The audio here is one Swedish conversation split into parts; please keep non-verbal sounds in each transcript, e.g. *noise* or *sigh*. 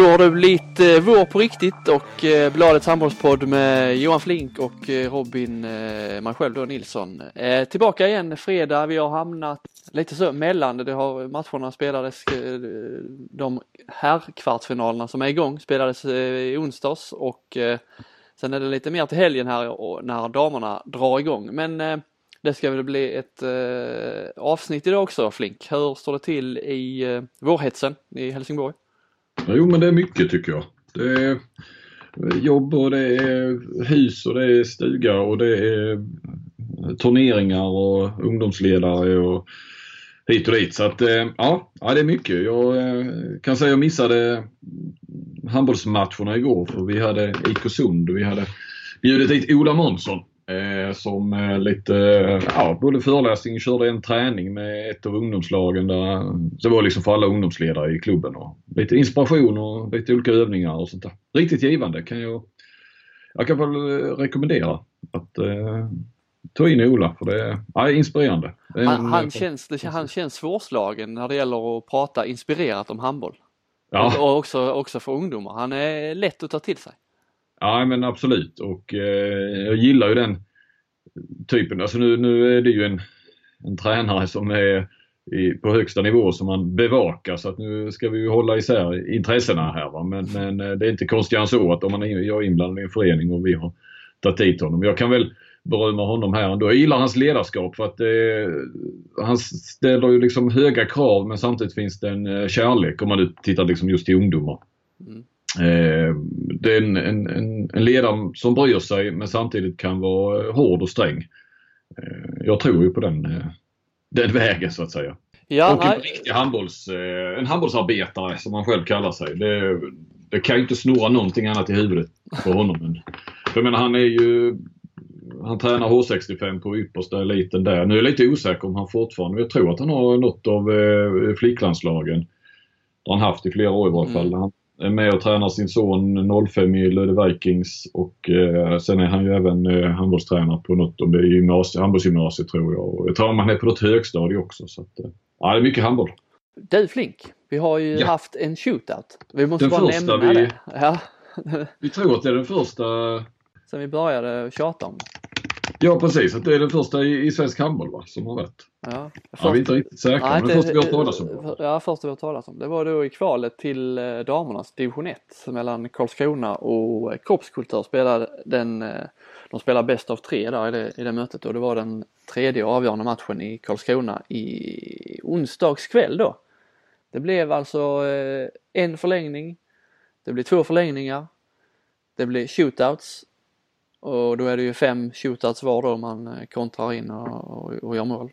Då har det blivit eh, vår på riktigt och eh, Bladets handbollspodd med Johan Flink och eh, Robin, eh, mig själv då, Nilsson. Eh, tillbaka igen fredag. Vi har hamnat lite så mellan. Det har matcherna spelades, eh, de herrkvartsfinalerna som är igång spelades eh, i onsdags och eh, sen är det lite mer till helgen här och när damerna drar igång. Men eh, det ska väl bli ett avsnitt idag också Flink. Hur står det till i eh, vårhetsen i Helsingborg? Jo men det är mycket tycker jag. Det är eh, jobb och det är hus och det är stuga och det är eh, turneringar och ungdomsledare och hit och dit. Så att eh, ja, ja det är mycket. Jag kan säga att jag missade handbollsmatcherna igår för vi hade IK Sund och vi hade bjudit dit Ola Månsson som eh, lite, ja både föreläsning, körde en träning med ett av ungdomslagen där, det var liksom för alla ungdomsledare i klubben och lite inspiration och lite olika övningar och sånt där. Riktigt givande kan jag, jag kan väl rekommendera att eh, ta in Ola för det är ja, inspirerande. Han, han, känns, det, han känns svårslagen när det gäller att prata inspirerat om handboll. Ja. Och också, också för ungdomar. Han är lätt att ta till sig. Ja men absolut och eh, jag gillar ju den typen. Alltså nu, nu är det ju en, en tränare som är i, på högsta nivå som man bevakar så att nu ska vi ju hålla isär intressena här. Va? Men, men eh, det är inte konstigare än så att om man är, jag är inblandad i en förening och vi har tagit hit honom. Jag kan väl berömma honom här ändå. Jag gillar hans ledarskap för att eh, han ställer ju liksom höga krav men samtidigt finns det en eh, kärlek om man nu tittar liksom just till ungdomar. Mm. Eh, det är en, en, en, ledare som bryr sig men samtidigt kan vara hård och sträng. Eh, jag tror ju på den, eh, den vägen så att säga. Ja, och en riktig handbolls, en handbollsarbetare som han själv kallar sig. Det, det kan ju inte snurra någonting annat i huvudet på honom. Men, för jag menar han är ju han tränar H65 på yppersta eliten där. Nu är jag lite osäker om han fortfarande, jag tror att han har något av eh, flicklandslagen. Han haft i flera år i varje fall. Mm. Han är med och tränar sin son 05 i Lödde Vikings och eh, sen är han ju även eh, handbollstränare på något, om det är gymnasie, handbollsgymnasiet tror jag. Och jag tror han är på något högstadie också. Så att, eh, ja, det är mycket handboll. Du Flink, vi har ju ja. haft en shootout. Vi måste den bara nämna vi, det. Ja. vi tror att det är den första Sen vi började tjata om det. Ja precis, att det är den första i, i svensk handboll va, som har varit. Ja, först, ja, vi är inte riktigt säkra, nej, men det första vi har talat om. Ja, första vi har talat om. Det var då i kvalet till eh, damernas division 1 mellan Karlskrona och Kroppskultur spelade den, eh, de spelade bäst av tre där i det, i det mötet och det var den tredje avgörande matchen i Karlskrona i onsdags kväll då. Det blev alltså eh, en förlängning, det blev två förlängningar, det blev shootouts och då är det ju fem shootouts var då man eh, kontrar in och, och, och gör mål.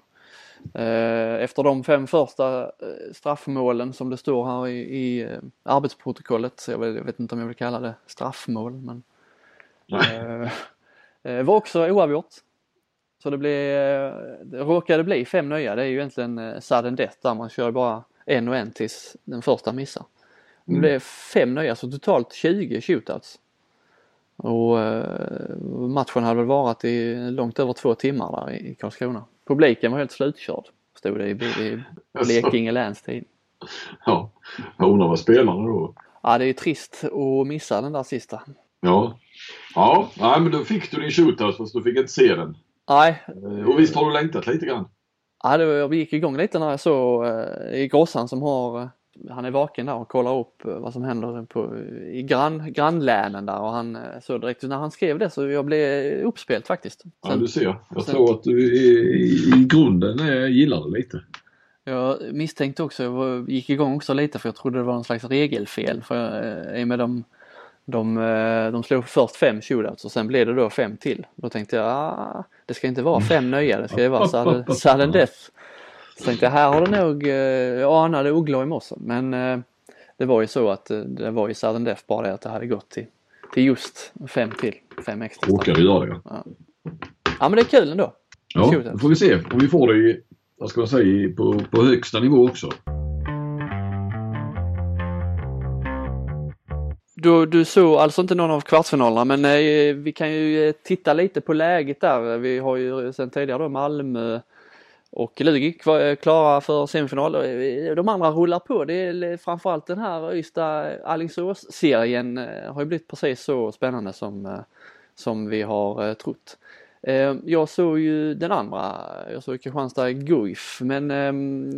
Eh, efter de fem första eh, straffmålen som det står här i, i arbetsprotokollet, så jag vet, jag vet, inte om jag vill kalla det straffmål men eh, var också oavgjort. Så det, blev, det råkade bli fem nya, det är ju egentligen sudden death där man kör bara en och en tills den första missar. Det mm. blev fem nya, så totalt 20 shootouts. Och eh, matchen hade väl varit i långt över två timmar där i Karlskrona. Publiken var helt slutkörd, stod det i, i Blekinge Läns tid. Ja, jag undrar vad spelarna då? Ja, det är ju trist att missa den där sista. Ja, ja, nej men då fick du din shootout fast du fick inte se den. Nej. Eh, och visst har du längtat lite grann? Ja, det, jag gick igång lite när jag såg eh, i Grossan som har han är vaken där och kollar upp eh, vad som händer på, i grann, grannlänen där och han eh, så direkt när han skrev det så jag blev uppspelt faktiskt. Sen, ja du ser, jag sen, tror att du i, i grunden gillar det lite. Jag misstänkte också, jag gick igång också lite för jag trodde det var någon slags regelfel för eh, i och med de, de, de slog först fem shootouts och sen blev det då fem till. Då tänkte jag, ah, det ska inte vara fem nya, det ska ju vara *laughs* sudden death. Så tänkte jag, här har det nog, eh, jag anade ugglor i mossen men eh, det var ju så att eh, det var i sudden death bara det att det hade gått till, till just fem till, fem extra. Råkade göra det ja. ja. men det är kul ändå. Ja, då får vi se om vi får det i, vad ska man säga, på, på högsta nivå också. Du, du såg alltså inte någon av kvartsfinalerna men eh, vi kan ju titta lite på läget där. Vi har ju sedan tidigare då Malmö och Lugi klara för semifinal. Eh, eh, de andra rullar på. Det är framförallt den här Ystad Alingsås-serien eh, har ju blivit precis så spännande som, som vi har trott. Jag såg ju den andra, jag såg Kristianstad Guif men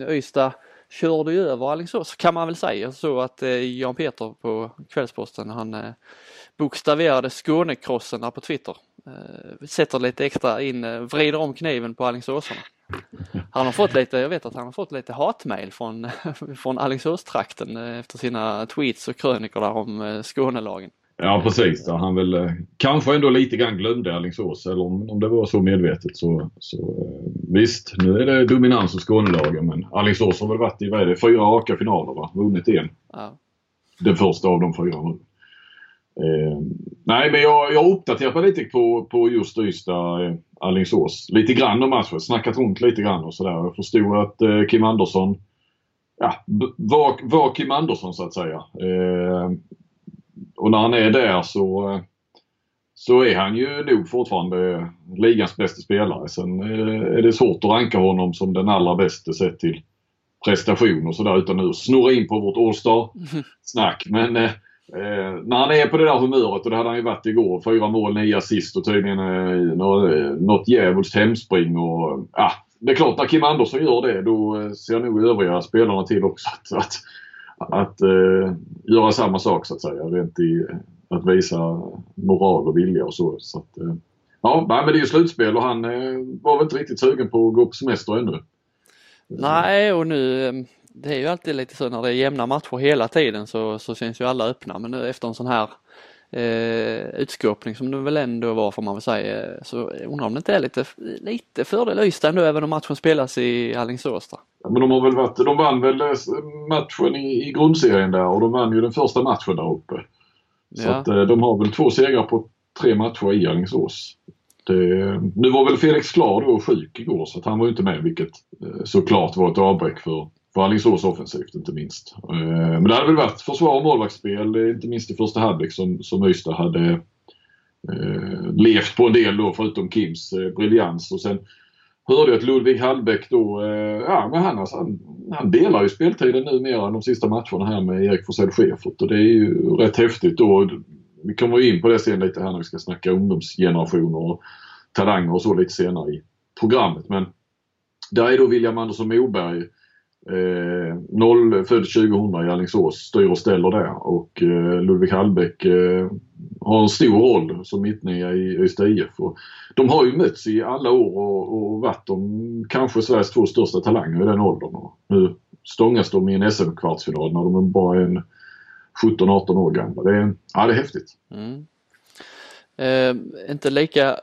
Ystad körde ju över Alingsås kan man väl säga. Jag såg att Jan Peter på Kvällsposten han bokstaverade Skånekrossen där på Twitter. Sätter lite extra in, vrider om kniven på Alingsåsarna. Han har fått lite, jag vet att han har fått lite hatmejl från, *laughs* från Alingsåstrakten efter sina tweets och krönikor där om Skånelagen. Ja precis, där han väl eh, kanske ändå lite grann glömde Alingsås eller om, om det var så medvetet så, så eh, visst, nu är det dominans hos Skånelagen men Alingsås har väl varit i vad är det, fyra raka finaler va? Vunnit en. Ja. Den första av de fyra nu. Eh, nej men jag, jag uppdaterar mig lite på, på just Ystad eh, Alingsås. Lite grann om matchen, snackat runt lite grann och sådär. Jag förstod att eh, Kim Andersson ja, var, var Kim Andersson så att säga. Eh, och när han är där så, eh, så är han ju nog fortfarande ligans bästa spelare. Sen eh, är det svårt att ranka honom som den allra bästa sett till prestation och sådär utan nu snurra in på vårt All-Star-snack. Men eh, eh, när han är på det där humöret och det hade han ju varit igår. Fyra mål, nio assist och tydligen eh, eh något, djävulskt hemspring. Och, ah, det är klart, när Kim Andersson gör det då eh, ser nog övriga spelarna till också att, att, att eh, göra samma sak så att säga. Rent i eh, att visa moral och vilja och så. så att, eh, ja, men det är ju slutspel och han eh, var väl inte riktigt sugen på att gå på semester ännu. Nej, och nu det är ju alltid lite så när det är jämna matcher hela tiden så, så syns ju alla öppna men nu efter en sån här eh, utskåpning som det väl ändå var får man väl säga så undrar om det inte är lite, lite fördel Ystad ändå även om matchen spelas i Alingsås Ja, men de har väl varit, de vann väl eh, matchen i, i grundserien där och de vann ju den första matchen där uppe. Så ja. att eh, de har väl två segrar på tre matcher i Alingsås. Det, nu var väl Felix Klar då sjuk igår så att han var ju inte med vilket eh, såklart var ett avbräck för på Alingsås offensivt inte minst. Eh, men det hade väl varit försvar och målvaktsspel, eh, inte minst i första halvlek som, som Ystad hade eh, levt på en del då förutom Kims eh, briljans. Och sen hörde jag att Ludvig Hallbäck då, eh, ja men han, alltså, han, han, delar ju speltiden numera de sista matcherna här med Erik Forsell Schäfert och det är ju rätt häftigt då. Vi kommer in på det sen lite här när vi ska snacka ungdomsgenerationer och talanger och så lite senare i programmet. Men där är då William Andersson Moberg Eh, född 2000 i Alingsås, styr och ställer där och eh, Ludvig Hallbäck eh, har en stor roll som mittnia i Ystad IF. de har ju mötts i alla år och, och varit de kanske Sveriges två största talanger i den åldern. Och nu stångas de i en SM-kvartsfinal när de bara är en 17-18 år gamla. Det är, ja, det är häftigt. Mm. Eh, inte lika eh,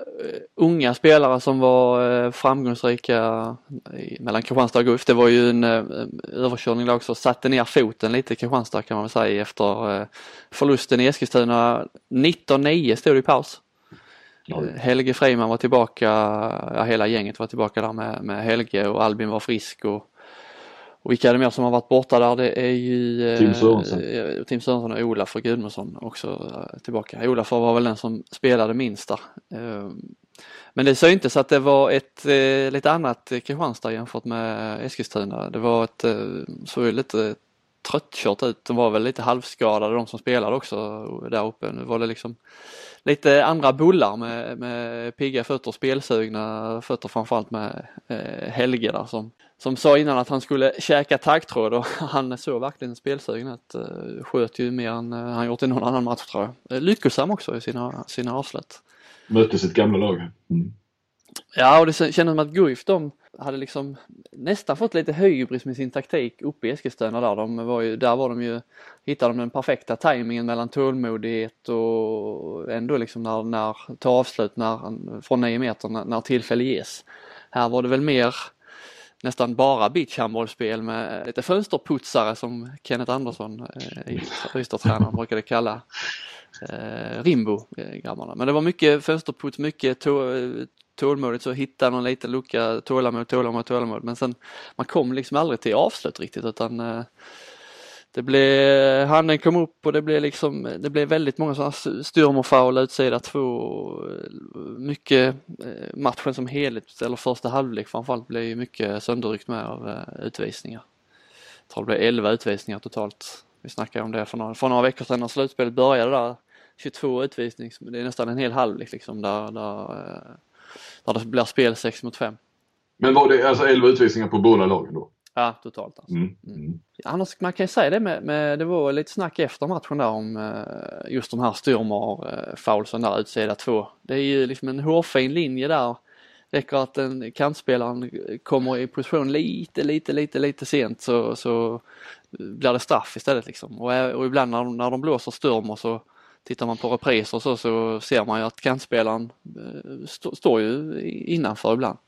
unga spelare som var eh, framgångsrika i, mellan Kristianstad och Guif. Det var ju en eh, överkörning där också, satte ner foten lite Kristianstad kan man väl säga efter förlusten i Eskilstuna. 19-9 stod det i paus. Helge Freiman var tillbaka, ja hela gänget var tillbaka där med, med Helge och Albin var frisk och och vilka är det mer som har varit borta där? Det är ju eh, Tim Sörensson, eh, Tim Sörensson och Olaf och Gudmundsson också eh, tillbaka. Olaf var väl den som spelade minst där. Eh, men det syntes att det var ett eh, lite annat Kristianstad jämfört med Eskilstuna. Det var ett, såg lite tröttkört ut. De var väl lite halvskadade de som spelade också där uppe. Nu var det liksom lite andra bullar med, med pigga fötter, spelsugna fötter framförallt med eh, Helge där som, som sa innan att han skulle käka taggtråd och *laughs* han såg verkligen spelsugen ut. Eh, sköt ju mer än eh, han gjort i någon annan match tror jag. Eh, lyckosam också i sina, sina avslut. Mötte sitt gamla lag. Mm. Ja och det kändes som att Guif de hade liksom nästan fått lite hybris med sin taktik uppe i Eskilstuna där. De var ju, där var de ju, hittade de den perfekta tajmingen mellan tålmodighet och ändå liksom när, när ta avslut när, från 9 meter när, när tillfälle ges. Här var det väl mer nästan bara beachhandbollsspel med lite fönsterputsare som Kenneth Andersson, eh, *laughs* Ystadstränaren, brukade kalla eh, Rimbo-grabbarna. Men det var mycket fönsterputs, mycket tålmodigt så hitta någon liten lucka, tålamod, tålamod, tålamod. Men sen man kom liksom aldrig till avslut riktigt utan eh, det blev, handen kom upp och det blev liksom, det blev väldigt många sådana styrmerfoul utsida två. Mycket eh, matchen som helhet, eller första halvlek framförallt, blev mycket sönderryckt med av eh, utvisningar. Jag tror det blev 11 utvisningar totalt. Vi snackade om det för några, för några veckor sedan när slutspelet började där. 22 utvisningar, det är nästan en hel halvlek liksom där, där, eh, där det blir spel 6 mot 5. Men var det alltså 11 utvisningar på båda lagen då? Ja, totalt alltså. Mm. Mm. Annars, man kan ju säga det med, med, det var lite snack efter matchen där om uh, just de här styrmar uh, foulsen där utsida två. Det är ju liksom en hårfin linje där. Räcker att en kantspelaren kommer i position lite, lite, lite, lite sent så, så blir det straff istället liksom. Och, och ibland när när de blåser styrmar så tittar man på repriser så, så ser man ju att kantspelaren st står ju innanför ibland.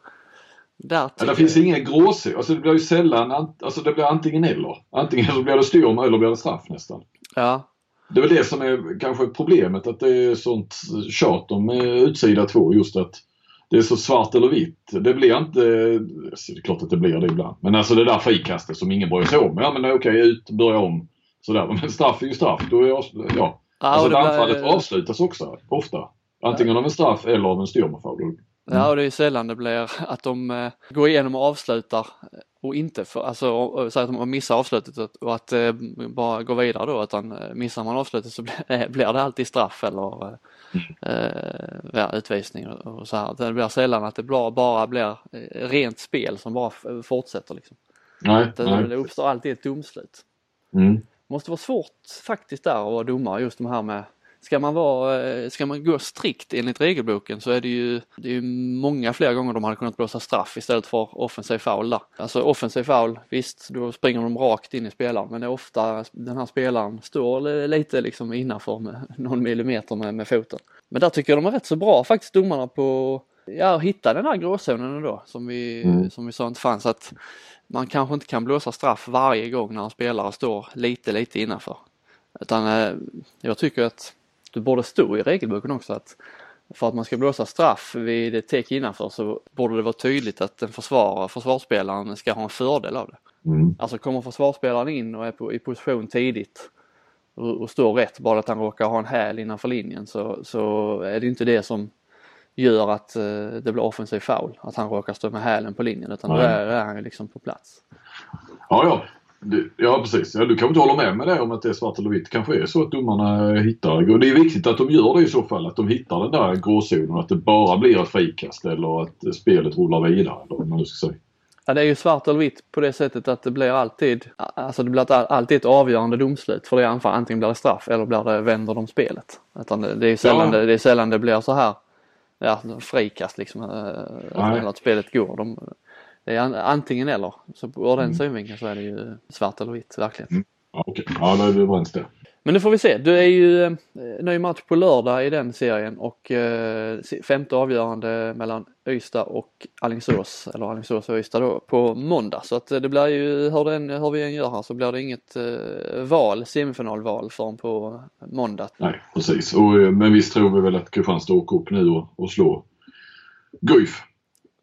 Där ja, det finns ingen gråzon. Alltså det blir ju sällan, alltså det blir antingen eller. Antingen så blir det styrma eller blir det straff nästan. Ja. Det är väl det som är kanske problemet att det är sånt tjat om utsida två just att det är så svart eller vitt. Det blir inte, alltså det är klart att det blir det ibland. Men alltså det där frikastet som ingen bryr sig om. Ja men okej, ut, börja om. Sådär. *laughs* Men straff är ju straff. Då är jag, ja. ja alltså anfallet blir... avslutas också ofta. Antingen av en straff eller av en styrmafoul. Mm. Ja och det är sällan det blir att de uh, går igenom och avslutar och inte för, alltså säger att de missar avslutet och att uh, bara gå vidare då utan uh, missar man avslutet så blir, *laughs* blir det alltid straff eller uh, utvisning och, och, så här. Det blir sällan att det bara, bara blir rent spel som bara fortsätter liksom. Nej, det, nej. det uppstår alltid ett domslut. Mm. Måste vara svårt faktiskt där att vara domare just de här med Ska man, vara, eh, ska man gå strikt enligt regelboken så är det ju, det är ju många fler gånger de hade kunnat blåsa straff istället för offensiv foul där. Alltså offensiv foul, visst då springer de rakt in i spelaren men det är ofta den här spelaren står lite liksom innanför med någon millimeter med, med foten. Men där tycker jag de är rätt så bra faktiskt domarna på ja, att hitta den här gråzonen då som vi, mm. som vi sa inte fanns. Att man kanske inte kan blåsa straff varje gång när en spelare står lite, lite innanför. Utan eh, jag tycker att det borde stå i regelboken också att för att man ska blåsa straff vid ett täck innanför så borde det vara tydligt att en försvarare, försvarsspelaren ska ha en fördel av det. Mm. Alltså kommer försvarsspelaren in och är på, i position tidigt och, och står rätt, bara att han råkar ha en häl innanför linjen så, så är det inte det som gör att uh, det blir offensiv foul, att han råkar stå med hälen på linjen utan då är, är han ju liksom på plats. Ja, ja. Ja precis, ja, du kanske inte håller med mig där om att det är svart eller vitt. kanske är så att domarna hittar, och det är viktigt att de gör det i så fall, att de hittar den där gråzonen. Att det bara blir ett frikast eller att spelet rullar vidare eller vad man nu ska säga. Ja det är ju svart eller vitt på det sättet att det blir alltid, alltså det blir alltid ett avgörande domslut för det anfall. Antingen blir det straff eller blir det vänder de spelet. Utan det, är sällan, ja. det, det, är sällan det blir så här, ja frikast liksom, eller att spelet går. De, det är antingen eller. Så ur den mm. synvinkeln så är det ju svart eller vitt verkligen. Mm. Ja, Okej, okay. ja då är vi överens där. Men nu får vi se. Du är ju eh, ny match på lördag i den serien och eh, femte avgörande mellan Ystad och Alingsås, eller Alingsås och Ystad då, på måndag. Så att det blir ju, hur, den, hur vi än gör här så blir det inget eh, val, semifinalval förrän på måndag. Nej, precis. Och, eh, men visst tror vi väl att Kristianstad åker upp nu och, och slår Guif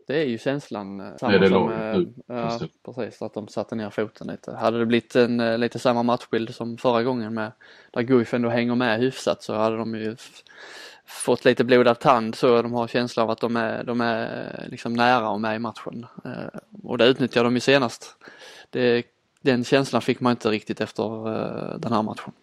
det är ju känslan eh, samma det som, äh, ja, precis, att de satte ner foten lite. Hade det blivit en äh, lite samma matchbild som förra gången med där Guif ändå hänger med hyfsat så hade de ju fått lite blodad tand så de har känslan av att de är, de är liksom nära och med i matchen. Och det utnyttjar de ju senast. Det, den känslan fick man inte riktigt efter den här matchen.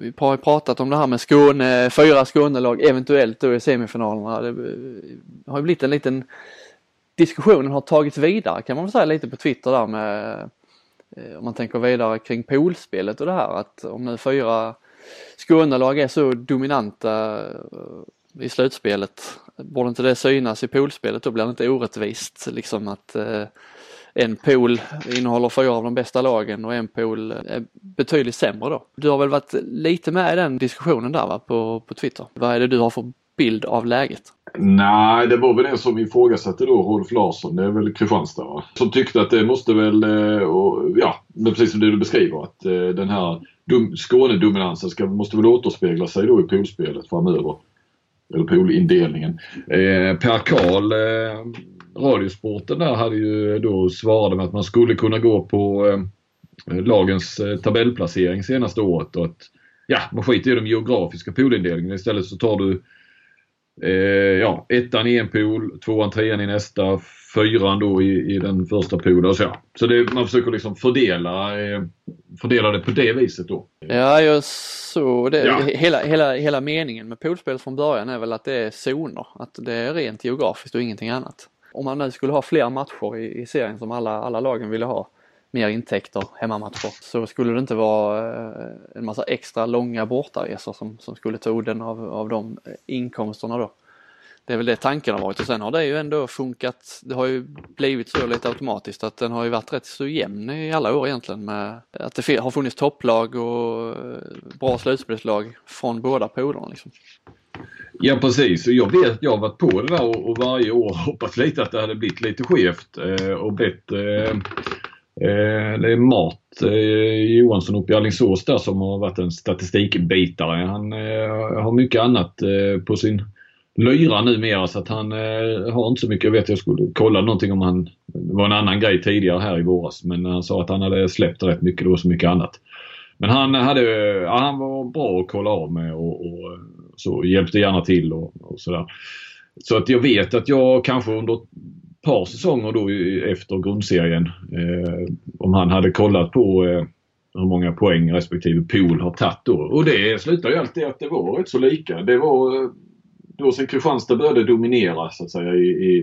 Vi har ju pratat om det här med Skåne, fyra Skånelag eventuellt då i semifinalerna. Det eh, har ju blivit en liten diskussionen har tagits vidare kan man väl säga lite på Twitter där med eh, om man tänker vidare kring poolspelet och det här att om nu fyra Skånelag är så dominanta eh, i slutspelet borde inte det synas i poolspelet då blir det inte orättvist liksom att eh, en pool innehåller fyra av de bästa lagen och en pool eh, är betydligt sämre då. Du har väl varit lite med i den diskussionen där va, på, på Twitter? Vad är det du har för bild av läget? Nej, det var väl den som ifrågasatte då Rolf Larsson, det är väl Kristianstad va? Som tyckte att det måste väl, eh, och, ja, precis som du beskriver, att eh, den här Skånedominansen ska, måste väl återspegla sig då i poolspelet framöver. Eller poolindelningen. Eh, per Karl eh, Radiosporten där hade ju då svarade med att man skulle kunna gå på eh, lagens eh, tabellplacering senaste året och att ja, man skiter i de geografiska poolindelningen. Istället så tar du eh, ja, ettan i en pool, tvåan, trean i nästa, fyran då i, i den första poolen. Så, ja. så det, man försöker liksom fördela, eh, fördela det på det viset då. Ja, jag såg det. Ja. Hela, hela, hela meningen med poolspel från början är väl att det är zoner. Att det är rent geografiskt och ingenting annat. Om man nu skulle ha fler matcher i, i serien som alla, alla lagen ville ha mer intäkter, hemmamatcher, så skulle det inte vara eh, en massa extra långa bortaresor som, som skulle ta udden av, av de eh, inkomsterna då. Det är väl det tanken har varit och sen har det ju ändå funkat. Det har ju blivit så lite automatiskt att den har ju varit rätt så jämn i alla år egentligen med att det har funnits topplag och eh, bra slutspelslag från båda polerna liksom. Ja precis, jag vet jag har varit på det där och, och varje år *laughs* hoppats lite att det hade blivit lite skevt eh, och blivit eh, Eh, det är Mart eh, Johansson uppe i Alingsås där som har varit en statistikbitare. Han eh, har mycket annat eh, på sin lyra numera så att han har inte så mycket. Jag vet jag skulle kolla någonting om han, det var en annan grej tidigare här i våras men han sa att han hade släppt rätt mycket. då, så mycket annat. Men han, hade, ja, han var bra att kolla av med och, och så hjälpte gärna till och, och sådär. Så att jag vet att jag kanske under ett par säsonger då efter grundserien. Eh, om han hade kollat på eh, hur många poäng respektive pool har tagit då. Och det slutar ju alltid att det var rätt så lika. Det var eh, då sen Kristianstad började dominera så att säga i, i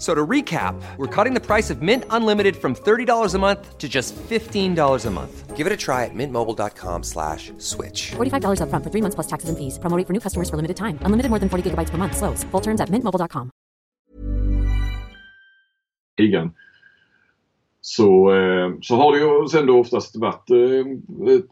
So to recap, we're cutting the price of Mint Unlimited from $30 a month to just $15 a month. Give it a try at mintmobile.com slash switch. $45 up front for three months plus taxes and fees. Promoting for new customers for limited time. Unlimited more than 40 gigabytes per month. Slows. Full terms at mintmobile.com. Igen. Så, eh, så har det ju sen då oftast varit eh, ett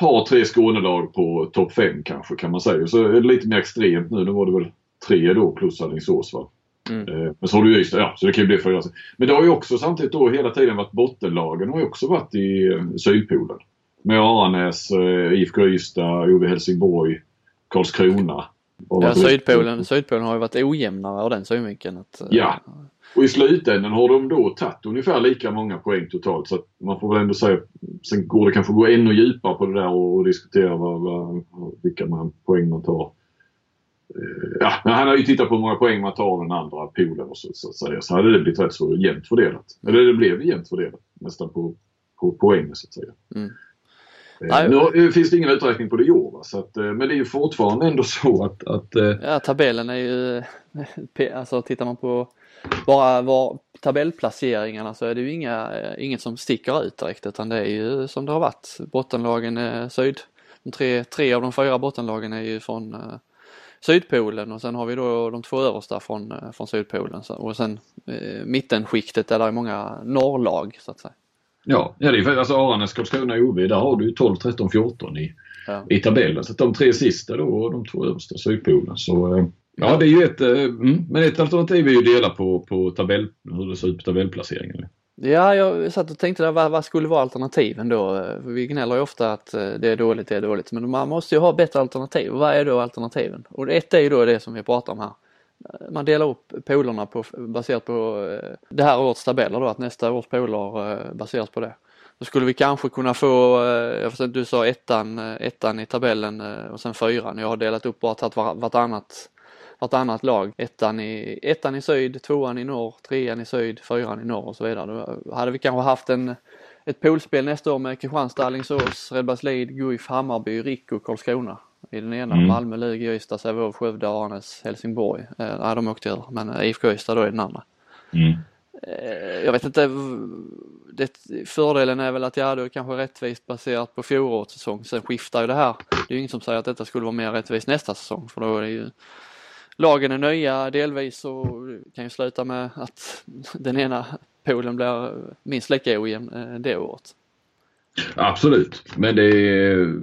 par, tre Skånelag på topp fem kanske kan man säga. Så är det lite mer extremt nu. Nu var det väl tre då plus Alingsås va? Mm. Eh, men så har du Ystad, ja så det kan ju bli fyra. Men det har ju också samtidigt då hela tiden varit bottenlagen har ju också varit i eh, Sydpolen. Med Aranäs, eh, IFK Ystad, OV Helsingborg, Karlskrona. Ja, Sydpolen, Sydpolen har ju varit ojämnare av den synvinkeln. Att, ja. Och i slutändan har de då tagit ungefär lika många poäng totalt. Så att man får väl ändå säga, sen går det kanske att gå ännu djupare på det där och, och diskutera vad, vad, vilka man, poäng man tar. Eh, ja, men han har ju tittat på hur många poäng man tar av den andra poolen så, så att säga. Så hade det blivit rätt så jämnt fördelat. Eller det blev jämnt fördelat nästan på, på poäng så att säga. Mm. Eh, nu finns det ingen uträkning på det i år va? så att, eh, men det är ju fortfarande ändå så att... att ja tabellen är ju, *laughs* alltså tittar man på bara var tabellplaceringarna så är det ju inga, inget som sticker ut direkt utan det är ju som det har varit. Bottenlagen är syd. De tre, tre av de fyra bottenlagen är ju från Sydpolen och sen har vi då de två översta från, eh, från Sydpolen och sen eh, mittenskiktet där det är många norrlag så att säga. Ja, ja det är alltså Aranäs, Karlskrona och OV, där har du 12, 13, 14 i, ja. i tabellen. Så de tre sista då och de två översta Sydpolen. Så eh, ja, det är ju ett, eh, mm, men ett alternativ är ju att dela på, på tabell, hur det ser ut på tabellplaceringen. Ja, jag satt och tänkte där, vad, vad skulle vara alternativen då? Vi gnäller ju ofta att eh, det är dåligt, det är dåligt, men man måste ju ha bättre alternativ. Vad är då alternativen? Och ett är ju då det som vi pratar om här. Eh, man delar upp polerna på, baserat på eh, det här årets tabeller då, att nästa års poler baseras på det. Då skulle vi kanske kunna få, jag förstår, du sa ettan, ettan i tabellen och sen fyran. Jag har delat upp bara tagit vartannat vartannat lag. Ettan i, ettan i syd, tvåan i norr, trean i syd, fyran i norr och så vidare. Då hade vi kanske haft en, ett poolspel nästa år med Kristianstad, Alingsås, Redbergslid, Guif, Hammarby, RIK och Karlskrona. I den ena mm. Malmö, Lugi, Ystad, Sävehof, Skövde, Arnes, Helsingborg. Eh, nej, de åkte ur, men IFK Ystad då i den andra. Mm. Eh, jag vet inte, det, fördelen är väl att ja, det är kanske rättvist baserat på fjolårets säsong. Sen skiftar ju det här. Det är ju inget som säger att detta skulle vara mer rättvist nästa säsong för då är det ju lagen är nya delvis och kan ju sluta med att *laughs* den ena polen blir minst lika ojämn eh, det året. Absolut. Men det är,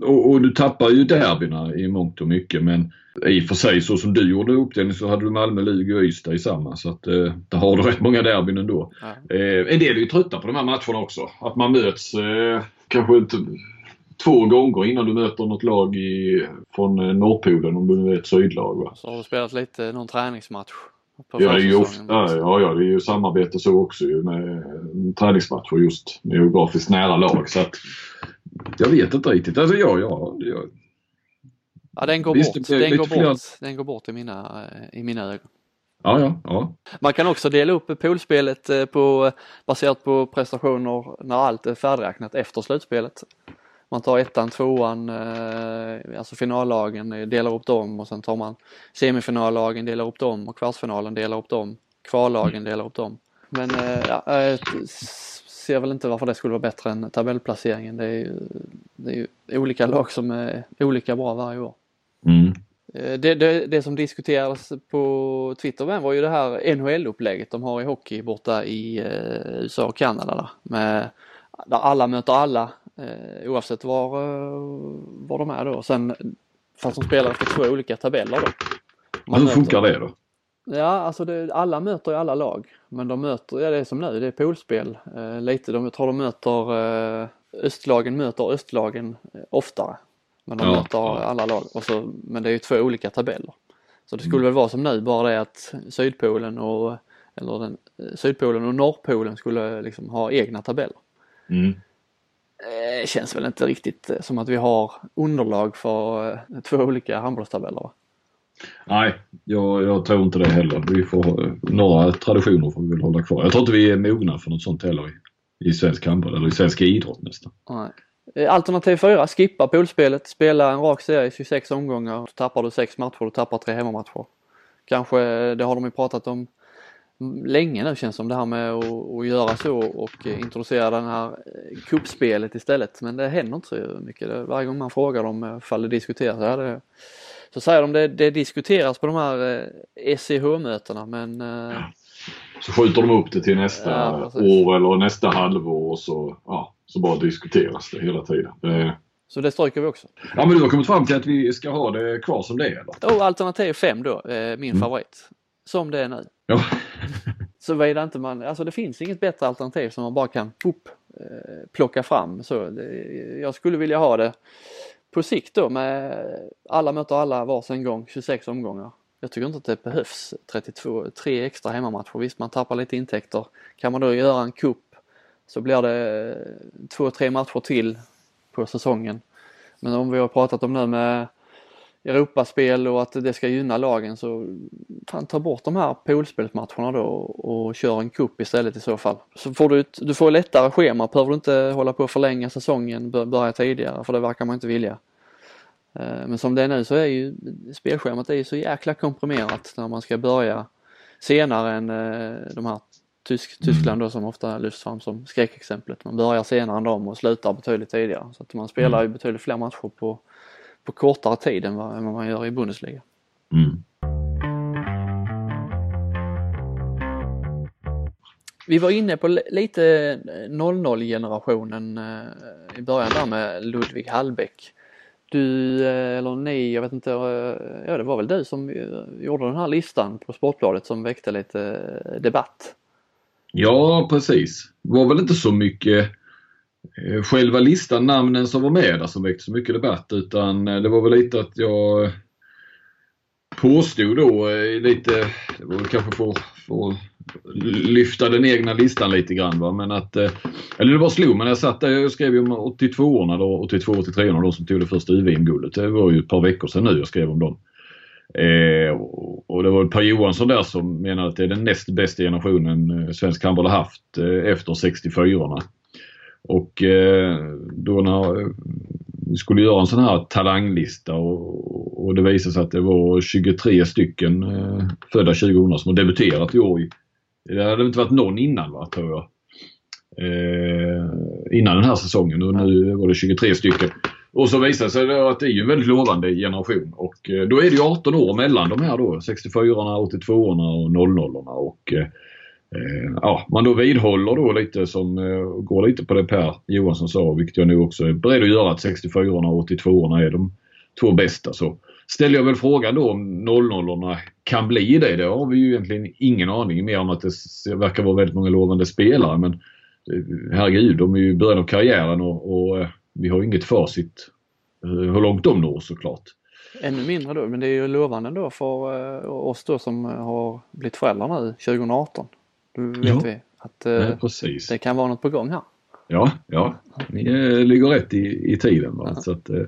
och, och, du tappar ju derbyna i mångt och mycket men i och för sig så som du gjorde uppdelning så hade du Malmö, Lugi och Ystad i samma så att eh, där har du rätt många derbyn ändå. Ja. Eh, en del är ju trötta på de här matcherna också. Att man möts eh, kanske inte två gånger innan du möter något lag i, från eh, Norrpolen om du nu är ett sydlag. Va? Så har du spelat lite någon träningsmatch? ja, det är ju ofta, ja, ja, det är ju samarbete så också ju med träningsmatcher just med geografiskt nära lag. Så att, jag vet inte riktigt. Alltså ja, ja, ja. Ja, den går Visst, bort. Den går bort. den går bort i mina, i mina ögon. Ja, ja, ja. Man kan också dela upp poolspelet eh, på, baserat på prestationer när allt är färdigräknat efter slutspelet. Man tar ettan, tvåan, eh, alltså finallagen, eh, delar upp dem och sen tar man semifinallagen, delar upp dem och kvartsfinalen delar upp dem. Kvallagen delar upp dem. Men ja, jag ser väl inte varför det skulle vara bättre än tabellplaceringen. Det är ju, det är ju olika lag som är olika bra varje år. Mm. Eh, det, det, det, som diskuterades på Twitter var ju det här NHL-upplägget de har i hockey borta i eh, USA och Kanada där, med, där alla möter alla eh, oavsett var, var de är då. Sen, fast de spelar efter två olika tabeller då. Men hur funkar det då? Ja, alltså det, alla möter ju alla lag. Men de möter, ja det är som nu, det är poolspel eh, lite. De, jag tror de möter, eh, östlagen möter östlagen oftare. Men de ja, möter ja. alla lag. Och så, men det är ju två olika tabeller. Så det skulle mm. väl vara som nu, bara det att Sydpolen och, eller den, Sydpolen och Norrpolen skulle liksom ha egna tabeller. Mm. Det eh, känns väl inte riktigt eh, som att vi har underlag för eh, två olika handbollstabeller. Nej, jag, jag, tror inte det heller. Vi får, några traditioner får vi väl hålla kvar. Jag tror inte vi är mogna för något sånt heller i, i svensk handboll eller i svensk idrott nästan. Nej. Alternativ 4, skippa poolspelet, spela en rak serie i 26 omgångar. Då tappar du 6 matcher, du tappar 3 hemmamatcher. Kanske, det har de ju pratat om länge nu känns som det här med att, att göra så och introducera den här kuppspelet eh, istället. Men det händer inte så mycket. Varje gång man frågar dem ifall det diskuteras, ja, det, så säger de det, det diskuteras på de här SCH-mötena eh, men Så skjuter de upp det till nästa ja, år eller nästa halvår och så, ja. Så bara diskuteras det hela tiden. Det... Så det stryker vi också? Ja men du har kommit fram till att vi ska ha det kvar som det är eller? Och alternativ 5 då, eh, min mm. favorit. Som det är nu. Ja. *laughs* Såvida inte man, alltså det finns inget bättre alternativ som man bara kan upp, eh, plocka fram. Så det, jag skulle vilja ha det på sikt då med alla möter alla varsin gång, 26 omgångar. Jag tycker inte att det behövs 32, tre extra hemmamatcher. Visst man tappar lite intäkter. Kan man då göra en kupp så blir det eh, två, tre matcher till på säsongen. Men om vi har pratat om nu med Europaspel och att det ska gynna lagen så fan, ta bort de här poolspelsmatcherna då och kör en kupp istället i så fall. Så får du, du får lättare schema, behöver du inte hålla på att förlänga säsongen, börja tidigare för det verkar man inte vilja. Eh, men som det är nu så är ju spelschemat är ju så jäkla komprimerat när man ska börja senare än eh, de här Tysk, Tyskland då som ofta lyfts fram som skräckexemplet. Man börjar senare än dem och slutar betydligt tidigare. Så att man spelar ju betydligt fler matcher på, på kortare tid än vad, än vad man gör i Bundesliga. Mm. Vi var inne på lite 00 generationen eh, i början där med Ludvig Hallbäck. Du, eh, eller ni, jag vet inte, eh, ja det var väl du som gjorde den här listan på Sportbladet som väckte lite debatt. Ja, precis. Det var väl inte så mycket eh, Eh, själva listan, namnen som var med där som väckte så mycket debatt utan eh, det var väl lite att jag påstod då eh, lite, det var väl kanske för, för att lyfta den egna listan lite grann va, men att, eller det bara slog mig när jag satt där, jag skrev ju om 82orna då, 82-83orna då som tog det första UVM-guldet. Det var ju ett par veckor sedan nu jag skrev om dem. Eh, och det var Per Johansson där som menade att det är den näst bästa generationen svensk handboll har haft eh, efter 64orna. Och eh, då när vi skulle göra en sån här talanglista och, och det visade sig att det var 23 stycken eh, födda 2000 som har debuterat i år. Det hade inte varit någon innan va, tror jag. Eh, innan den här säsongen och nu var det 23 stycken. Och så visar det sig att det är en väldigt lovande generation och eh, då är det ju 18 år mellan de här då. 64orna, 82orna och 00orna. Och, Eh, ja, man då vidhåller då lite som eh, går lite på det Per Johansson sa, vilket jag nu också är beredd att göra, att 64 och 82 är de två bästa. Så ställer jag väl frågan då om 00 kan bli det. Det har vi ju egentligen ingen aning mer om att det verkar vara väldigt många lovande spelare. Men eh, herregud, de är ju i början av karriären och, och eh, vi har inget facit eh, hur långt de når såklart. Ännu mindre då, men det är ju lovande då för eh, oss då som eh, har blivit föräldrar nu 2018. Vet ja. vi att ja, det kan vara något på gång här. Ja, ja. Ni eh, ligger rätt i, i tiden. Va? Så att, eh,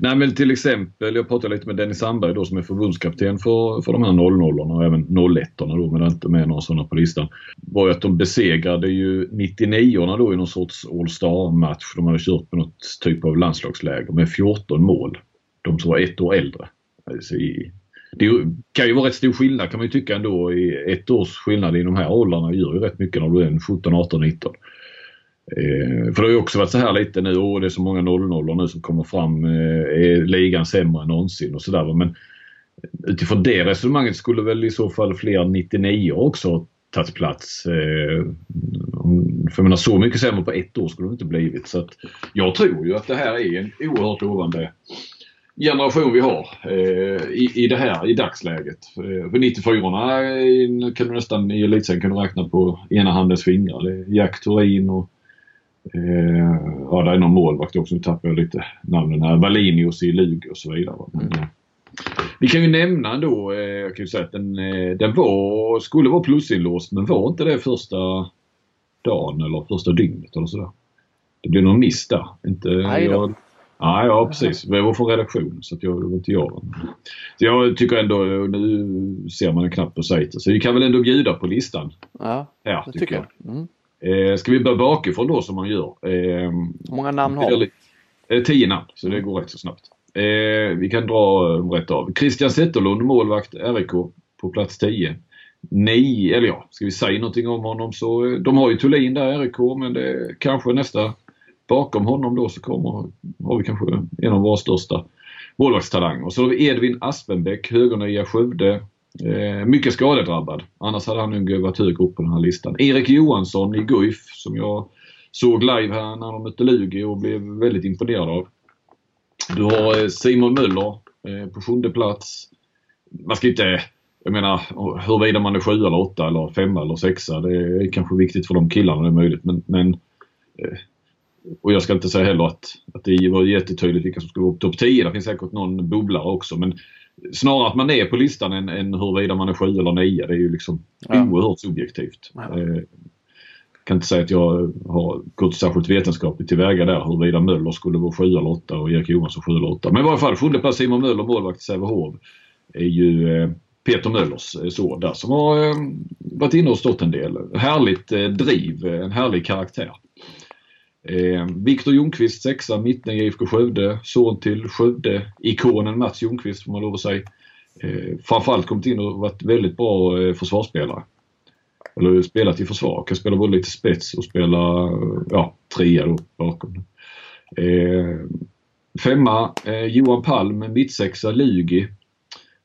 nej men till exempel, jag pratade lite med Dennis Sandberg då som är förbundskapten för, för de här 00 och även 01 då, men inte med några sådana på listan. var ju att de besegrade ju 99 då i någon sorts All Star-match. De hade kört på något typ av landslagsläger med 14 mål. De som var ett år äldre. Alltså i, det kan ju vara rätt stor skillnad kan man ju tycka ändå. I ett års skillnad i de här åldrarna gör ju rätt mycket när du är 17, 18, 19. Eh, för det har ju också varit så här lite nu, och det är så många 0-0 nu som kommer fram. Eh, är ligan sämre än någonsin och sådär. Men utifrån det resonemanget skulle väl i så fall fler 99 också tagit plats. Eh, för jag menar så mycket sämre på ett år skulle det inte blivit. Så att jag tror ju att det här är en oerhört lovande generation vi har eh, i, i det här i dagsläget. Eh, för 94 kan du nästan i elitserien du räkna på ena handens fingrar. Det är Jack Thorin och Eh, ja, det är någon målvakt också. Nu tappar jag lite namnen här. Valinius i Lugi och så vidare. Men, mm. Vi kan ju nämna ändå, eh, jag kan ju säga att den, eh, den var, skulle vara plusinlåst men var inte det första dagen eller första dygnet eller sådär. Det blev någon miss där. Inte, jag, Ja, ja precis. Det var från redaktionen så jag, det var inte jag. Så jag tycker ändå, nu ser man en knapp på sajten, så vi kan väl ändå bjuda på listan. Ja, här, det tycker jag. jag. Mm. Eh, ska vi börja bakifrån då som man gör? Eh, Hur många namn har du? Eh, tio namn, så det går rätt så snabbt. Eh, vi kan dra rätt av. Christian Zetterlund, målvakt RIK på plats 10. Nej, eller ja, ska vi säga någonting om honom så de har ju Thulin där RIK men det kanske nästa bakom honom då så kommer, har vi kanske en av våra största målvaktstalanger. Och så har vi Edvin Aspenbäck, högernia Skövde. Eh, mycket skadedrabbad. Annars hade han nog varit högre upp på den här listan. Erik Johansson i Guif som jag såg live här när de mötte Lugi och blev väldigt imponerad av. Du har eh, Simon Möller eh, på sjunde plats. Man ska inte, jag menar huruvida man är sju eller åtta eller femma eller sexa. Det är kanske viktigt för de killarna det är möjligt men, men eh, och jag ska inte säga heller att, att det var jättetydligt vilka som skulle vara på topp 10. Det finns säkert någon bubblare också men snarare att man är på listan än, än huruvida man är sju eller nio. Det är ju liksom ja. oerhört subjektivt. Ja. Eh, kan inte säga att jag har gått särskilt vetenskapligt tillväga där huruvida Möller skulle vara sju eller åtta och Erik Johansson sju eller åtta. Men i varje fall sjunde plats Simon Möller, målvakt i Sävehof, är ju eh, Peter Möllers eh, son där som har eh, varit inne och stått en del. Härligt eh, driv, en härlig karaktär. Eh, Viktor Ljungqvist sexa, mitten i IFK Skövde. Son till Skövde-ikonen Mats Ljungqvist får man lov att säga. Eh, framförallt kommit in och varit väldigt bra eh, försvarsspelare. Eller spelat i försvar. Kan spela både lite spets och spela ja, trea då bakom. Eh, femma eh, Johan Palm, mittsexa Lugi.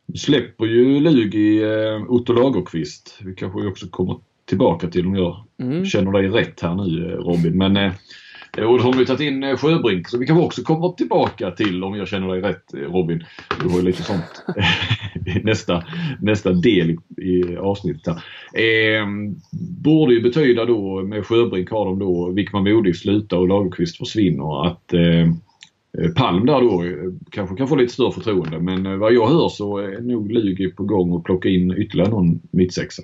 Nu släpper ju Lugi eh, Otto Lagerqvist. Vi kanske också kommer tillbaka till om jag mm. känner dig rätt här nu eh, Robin. Men eh, Eh, och då har vi tagit in eh, Sjöbrink så vi kanske också kommer tillbaka till, om jag känner dig rätt eh, Robin, du har ju lite sånt *laughs* nästa, nästa del i, i avsnittet här. Eh, borde ju betyda då med Sjöbrink har de då Wickman Modig slutar och Lagerqvist försvinner att eh, Palm där då kanske kan få lite större förtroende men vad jag hör så är nog Lugi på gång att plocka in ytterligare någon mittsexa.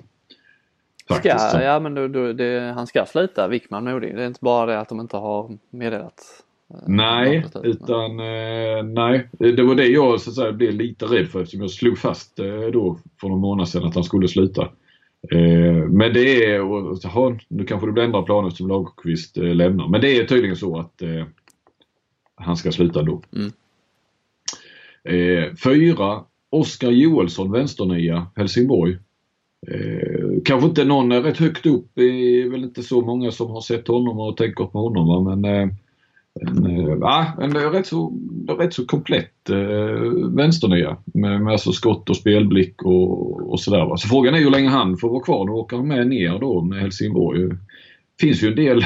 Faktiskt, ska, ja men då, då, det, han ska sluta Wickman Modig. Det är inte bara det att de inte har meddelat. Eh, nej, utan eh, nej. Det var det jag så att säga, blev lite rädd för eftersom jag slog fast eh, då för någon månad sedan att han skulle sluta. Eh, men det är, och, aha, nu kanske det blir ändra planer som Lagerqvist lämnar. Men det är tydligen så att han ska sluta då. Mm. fyra, Oskar Joelsson, vänsternia, Helsingborg. Eh, kanske inte någon rätt högt upp, det är väl inte så många som har sett honom och tänker på honom va? men eh, en, eh, en rätt, så, rätt så komplett eh, vänsternia med, med alltså skott och spelblick och, och sådär. Så frågan är hur länge han får vara kvar. Nu åker han med ner då med Helsingborg. Det finns ju en del,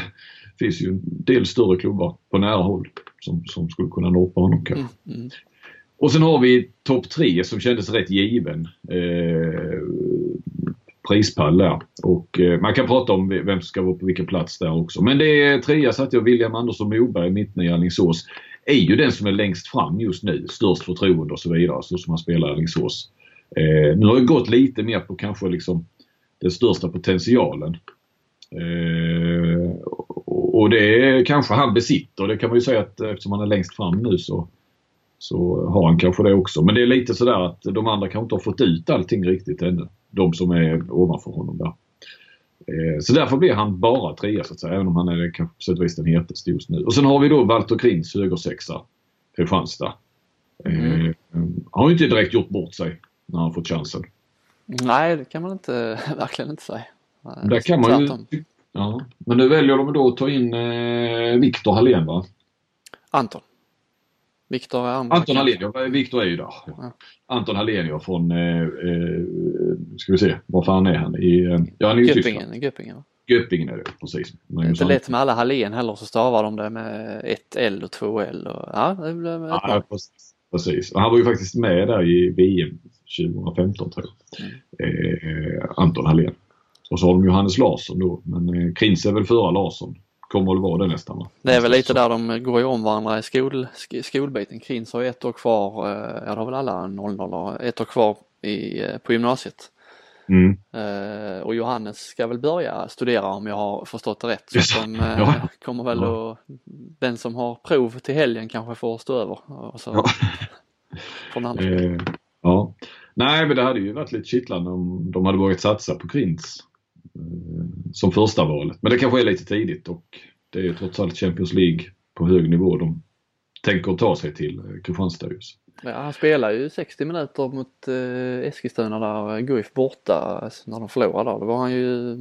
finns ju en del större klubbar på nära håll som, som skulle kunna norpa honom kanske. Mm, mm. Och sen har vi topp tre som kändes rätt given. Eh, prispall där. Och eh, man kan prata om vem som ska vara på vilken plats där också. Men det är trea satte jag William Andersson Moberg, mitten i Alingsås. Är ju den som är längst fram just nu. Störst förtroende och så vidare så som han spelar i Alingsås. Eh, nu har det gått lite mer på kanske liksom den största potentialen. Eh, och det är kanske han besitter. Det kan man ju säga att eftersom han är längst fram nu så så har han kanske det också. Men det är lite sådär att de andra kanske inte har fått ut allting riktigt ännu. De som är ovanför honom där. Eh, så därför blir han bara trea så att säga, även om han är kanske på sätt och vis den hetaste just nu. Och sen har vi då Walter Krins högersexa, Kristianstad. Mm. Eh, han har ju inte direkt gjort bort sig när han fått chansen. Nej, det kan man inte, *laughs* verkligen inte säga. Där kan man ju, ja. Men nu väljer de då att ta in eh, Viktor Hallén va? Anton. Viktor Anton Hallén, Viktor är ju där. Ja. Anton Hallén från, eh, eh, ska vi se, var fan är han? I, eh, ja, han är i Göppingen. Göppingen, Göppingen är det, precis. Det är inte lätt med alla Hallén heller så stavar de det med ett L och två L. Och, ja, det blev ja, precis, precis. Han var ju faktiskt med där i VM 2015 tror jag. Mm. Eh, Anton Hallén. Och så har de Johannes Larsson då, men eh, Krins är väl före Larsson kommer att vara det nästan va? Det är väl lite där de går ju om varandra i skol, skolbiten. Krins har ett år kvar, eh, ja det har väl alla 00 ett år kvar i, eh, på gymnasiet. Mm. Uh, och Johannes ska väl börja studera om jag har förstått det rätt. Så de uh, *laughs* ja. kommer väl ja. att, den som har prov till helgen kanske får stå över. Och så, ja. *laughs* från andra. Uh, ja. Nej men det hade ju varit lite kittlande om de hade vågat satsa på Krins. Eh, som första valet. Men det kanske är lite tidigt och det är trots allt Champions League på hög nivå de tänker ta sig till eh, Kristianstad just. Ja, han spelar ju 60 minuter mot eh, Eskilstuna där Guif borta alltså, när de förlorade där. Då var han ju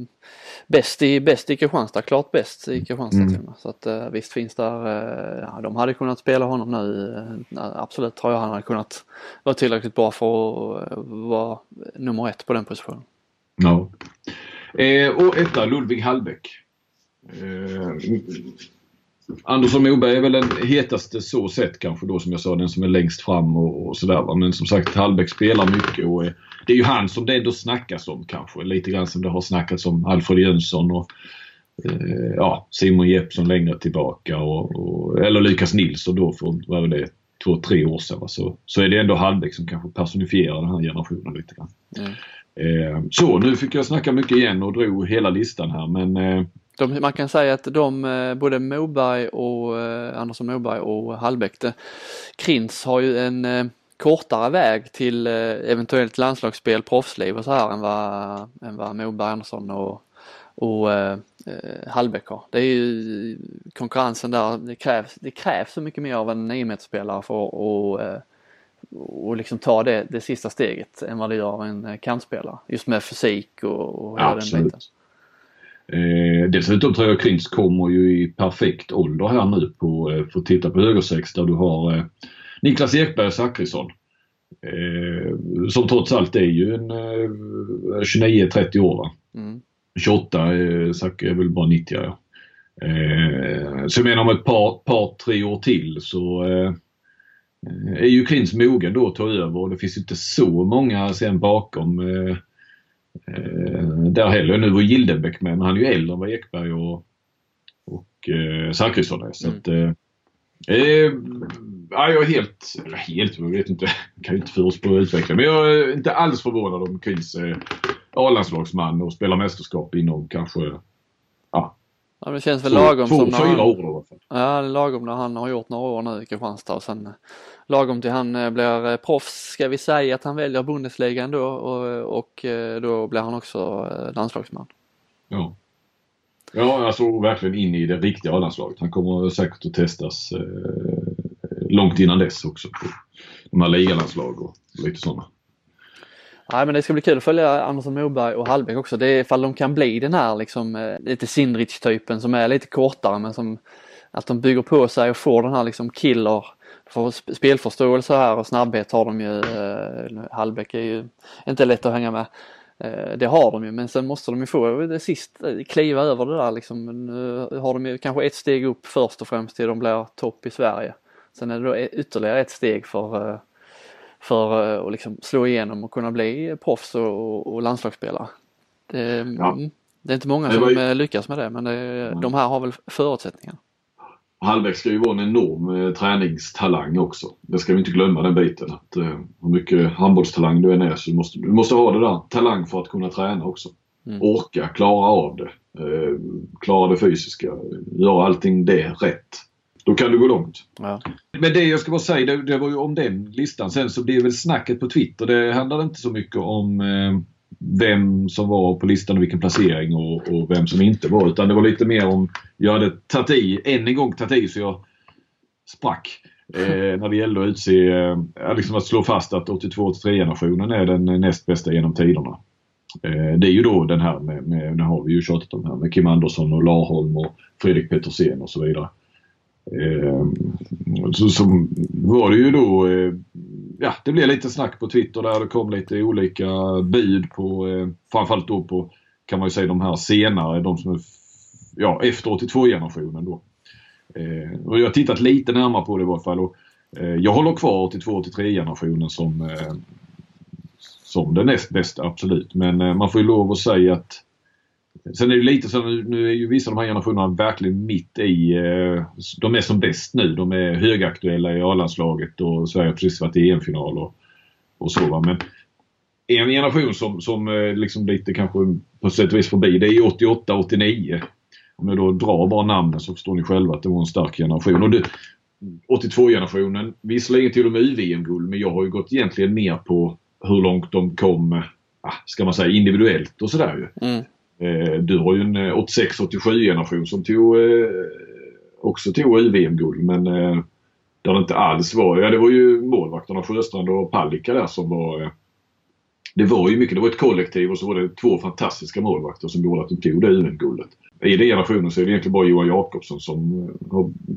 bäst i, bäst i Kristianstad, klart bäst i Kristianstad mm. Så att eh, visst finns där, eh, ja, de hade kunnat spela honom nu. Eh, absolut tror jag han hade kunnat vara tillräckligt bra för att vara nummer ett på den positionen. Ja. Eh, och etta Ludvig Hallbäck. Eh, Andersson Moberg är väl den hetaste så sett kanske då som jag sa, den som är längst fram och, och sådär. Men som sagt Hallbäck spelar mycket och eh, det är ju han som det ändå snackas om kanske. Lite grann som det har snackats om Alfred Jönsson och eh, ja, Simon Jeppsson längre tillbaka och, och, eller Lukas Nilsson då för vad var det, två, tre år sedan. Så, så är det ändå Hallbäck som kanske personifierar den här generationen lite grann. Mm. Eh, så nu fick jag snacka mycket igen och drog hela listan här men eh, de, man kan säga att de, eh, både Moberg och Andersson Moberg och Hallbäck, Krins har ju en kortare väg till eventuellt landslagsspel, proffsliv och så här än vad, än vad Moberg, Andersson och, och eh, Hallbäck har. Det är ju konkurrensen där, det krävs, det krävs så mycket mer av en 9 spelare för att och liksom ta det, det sista steget än vad det gör en eh, kantspelare. Just med fysik och, och hela den biten. Eh, dessutom tror jag Krins kommer ju i perfekt ålder här nu på, eh, för att titta på högersex där du har eh, Niklas Ekberg och Zachrisson. Eh, som trots allt är ju en eh, 29-30 år va? Mm. 28, eh, Zack är väl bara 90 ja. Eh, så jag menar om ett par, par tre år till så eh, är ju Klins mogen då att ta över och det finns inte så många sen bakom eh, eh, där heller. Nu var Gildenbäck med men han är ju äldre än vad Ekberg och, och eh, Zachrisson är. Så mm. att, eh, eh, ja, jag är helt, helt, jag vet inte, kan ju inte förutspå utvecklingen. Men jag är inte alls förvånad om Klins eh, A-landslagsman och spelar mästerskap inom kanske ja, det känns väl lagom två, som fyra år då, Ja lagom när han har gjort några år nu i Kristianstad och sen lagom till han eh, blir eh, proffs ska vi säga att han väljer Bundesliga då och, och eh, då blir han också landslagsman. Ja. Ja, alltså verkligen in i det riktiga A-landslaget. Han kommer säkert att testas eh, långt innan dess också. På de här ligalandslag och lite sådana. Nej men det ska bli kul att följa Andersson Moberg och Hallbäck också. Det är ifall de kan bli den här liksom eh, lite Sindrich typen som är lite kortare men som att de bygger på sig och får den här liksom killer för spelförståelse här och snabbhet har de ju. Eh, Hallbäck är ju inte lätt att hänga med. Eh, det har de ju men sen måste de ju få det sist kliva över det där liksom. Nu har de ju kanske ett steg upp först och främst till de blir topp i Sverige. Sen är det då e-, ytterligare ett steg för, för att liksom slå igenom och kunna bli proffs och, och landslagsspelare. Det, ja. Mm, det, är inte många som ju... lyckas med det men det, de här har väl förutsättningar. Hallbäck ska ju vara en enorm eh, träningstalang också. Det ska vi inte glömma den biten. Att, eh, hur mycket handbollstalang du än är så måste du måste ha det där talang för att kunna träna också. Mm. Orka, klara av det. Eh, klara det fysiska. Göra allting det rätt. Då kan du gå långt. Ja. Men det jag ska bara säga, det, det, var ju om den listan. Sen så blir väl snacket på Twitter, det handlade inte så mycket om eh, vem som var på listan och vilken placering och, och, vem som inte var. Utan det var lite mer om, jag hade tagit i, än en gång tagit i så jag sprack. Eh, när det gällde att utse, eh, liksom att slå fast att 82-83-generationen är den näst bästa genom tiderna. Eh, det är ju då den här med, med, nu har vi ju tjatat om här med Kim Andersson och Larholm och Fredrik Petersen och så vidare. Eh, så, så var det ju då, eh, ja det blev lite snack på Twitter där det kom lite olika bud på, eh, framförallt då på, kan man ju säga de här senare, de som är, ja efter 82-generationen då. Eh, och jag har tittat lite närmare på det i varje fall och eh, jag håller kvar 82-83-generationen som, eh, som den näst bästa absolut. Men eh, man får ju lov att säga att Sen är det lite så nu, nu är ju vissa av de här generationerna verkligen mitt i, eh, de är som bäst nu. De är högaktuella i A-landslaget och Sverige har precis varit i EM-final och, och så. Va? Men en generation som, som eh, liksom lite kanske på sätt och vis förbi det är 88-89. Om jag då drar bara namnen så förstår ni själva att det var en stark generation. 82-generationen, visserligen till och med UVM-guld men jag har ju gått egentligen mer på hur långt de kom, eh, ah, ska man säga individuellt och sådär ju. Mm. Eh, du har ju en eh, 86-87-generation som tog, eh, också tog UVM-guld men eh, där det inte alls var, ja det var ju målvakterna Sjöstrand och Palicka där som var eh, det var ju mycket, det var ett kollektiv och så var det två fantastiska målvakter som gjorde att de tog det UM-guldet. I den generationen så är det egentligen bara Johan Jakobsson som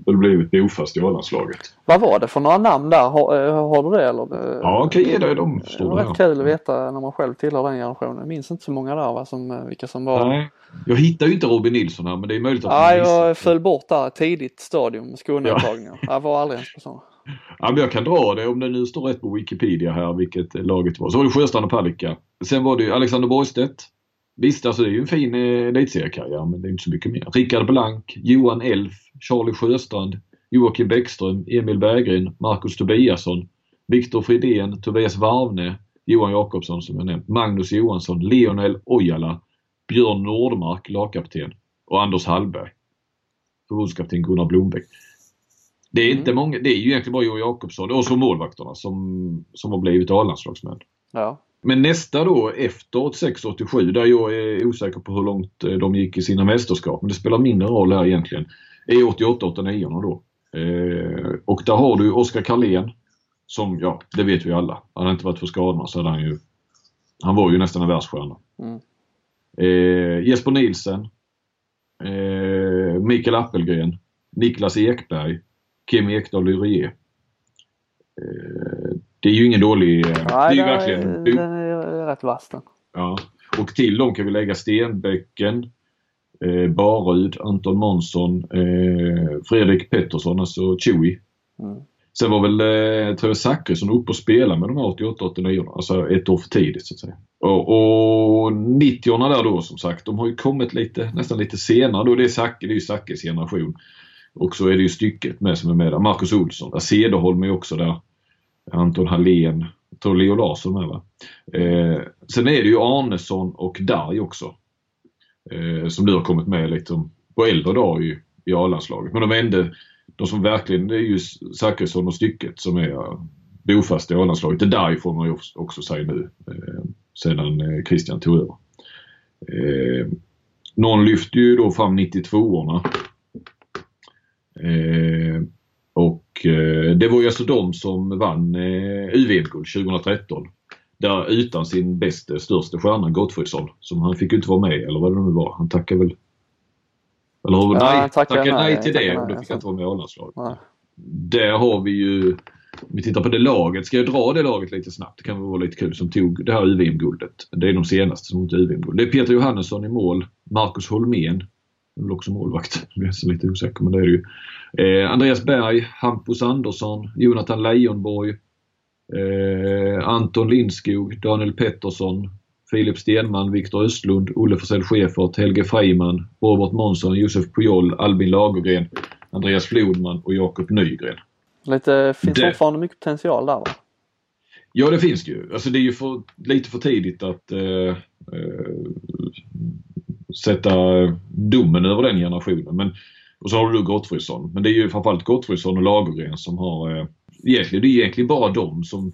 har blivit bofast i A-landslaget. Vad var det för några namn där? Har, eh, har du det eller? Ja, kan ge dig dem. Det var rätt kul att veta när man själv tillhör den generationen. Jag minns inte så många där va, som, eh, vilka som var. Nej. Jag hittar ju inte Robin Nilsson här men det är möjligt att Ja, jag föll bort där tidigt stadium med Skåneuttagningar. Ja. Jag var aldrig ens på sådana. Ja, men jag kan dra det om det nu står rätt på Wikipedia här vilket laget var. Så var det Sjöstrand och Palicka. Sen var det ju Alexander Borgstedt. Visst, alltså det är ju en fin eh, elitseriekarriär men det är inte så mycket mer. Rickard Blank, Johan Elf, Charlie Sjöstrand, Joakim Bäckström, Emil Berggren, Marcus Tobiasson, Viktor Fridén, Tobias Varvne, Johan Jakobsson som jag nämnt, Magnus Johansson, Leonel Ojala, Björn Nordmark, lagkapten och Anders Hallberg. Förbundskapten Gunnar Blombeck. Det är inte mm. många, det är ju egentligen bara Johan Jakobsson och så målvakterna som, som har blivit A-landslagsmän. Ja. Men nästa då efter 86-87 där jag är osäker på hur långt eh, de gick i sina mästerskap, men det spelar mindre roll här egentligen, är 88-89 då. Eh, och där har du Oskar Karlén som, ja det vet vi alla, hade han inte varit för skadorna så hade han ju, han var ju nästan en världsstjärna. Mm. Eh, Jesper Nielsen, eh, Mikael Appelgren, Niklas Ekberg, Kim Ekdahl Lyrier. Eh, det är ju ingen dålig... Nej, det är ju verkligen... Den är rätt vass den. Ja. Och till dem kan vi lägga Stenbäcken, eh, Barud, Anton Månsson, eh, Fredrik Pettersson, alltså Chewie. Mm. Sen var väl, eh, tror jag, Zachrisson uppe och spelade med de här 88-89 alltså ett år för tidigt så att säga. Och, och 90 där då som sagt, de har ju kommit lite, nästan lite senare då. Det är det är ju Zackes generation. Och så är det ju stycket med som är med där. Marcus Olsson, Cederholm är också där. Anton Hallén, jag tror Leo Larsson med va. Eh, sen är det ju Arnesson och Darj också. Eh, som nu har kommit med lite på äldre dag i, i A-landslaget. Men de enda, de som verkligen, det är ju Zachrisson och Stycket som är bofasta i A-landslaget. Det där får man ju också säga nu eh, sedan eh, Christian tog över. Eh, någon lyfter ju då fram 92orna och eh, det var ju alltså de som vann eh, UVM-guld 2013. Där utan sin bästa, största stjärna Gottfridsson, som han fick ju inte vara med eller vad det nu var. Han tackade väl Eller hur? Ja, nej, tackar tackar nej, till det och då fick jag inte vara med i A-landslaget. Där har vi ju, om vi tittar på det laget, ska jag dra det laget lite snabbt? Det kan väl vara lite kul som tog det här UVM-guldet. Det är de senaste som tog UVM-guld. Det är Peter Johannesson i mål, Marcus Holmén, väl också målvakt. Jag är lite osäker men det är det ju. Eh, Andreas Berg, Hampus Andersson, Jonathan Leijonborg, eh, Anton Lindskog, Daniel Pettersson, Filip Stenman, Viktor Östlund, Olle Forsell Schäfert, Helge Freiman, Robert Månsson, Josef Pujol, Albin Lagergren, Andreas Flodman och Jakob Nygren. Lite, finns Det- fortfarande mycket potential där va? Ja det finns det ju. Alltså det är ju för, lite för tidigt att eh, eh, sätta domen över den generationen. Men, och så har du Gottfridsson. Men det är ju framförallt Gottfridsson och Lagergren som har... Eh, egentligen, det är egentligen bara de som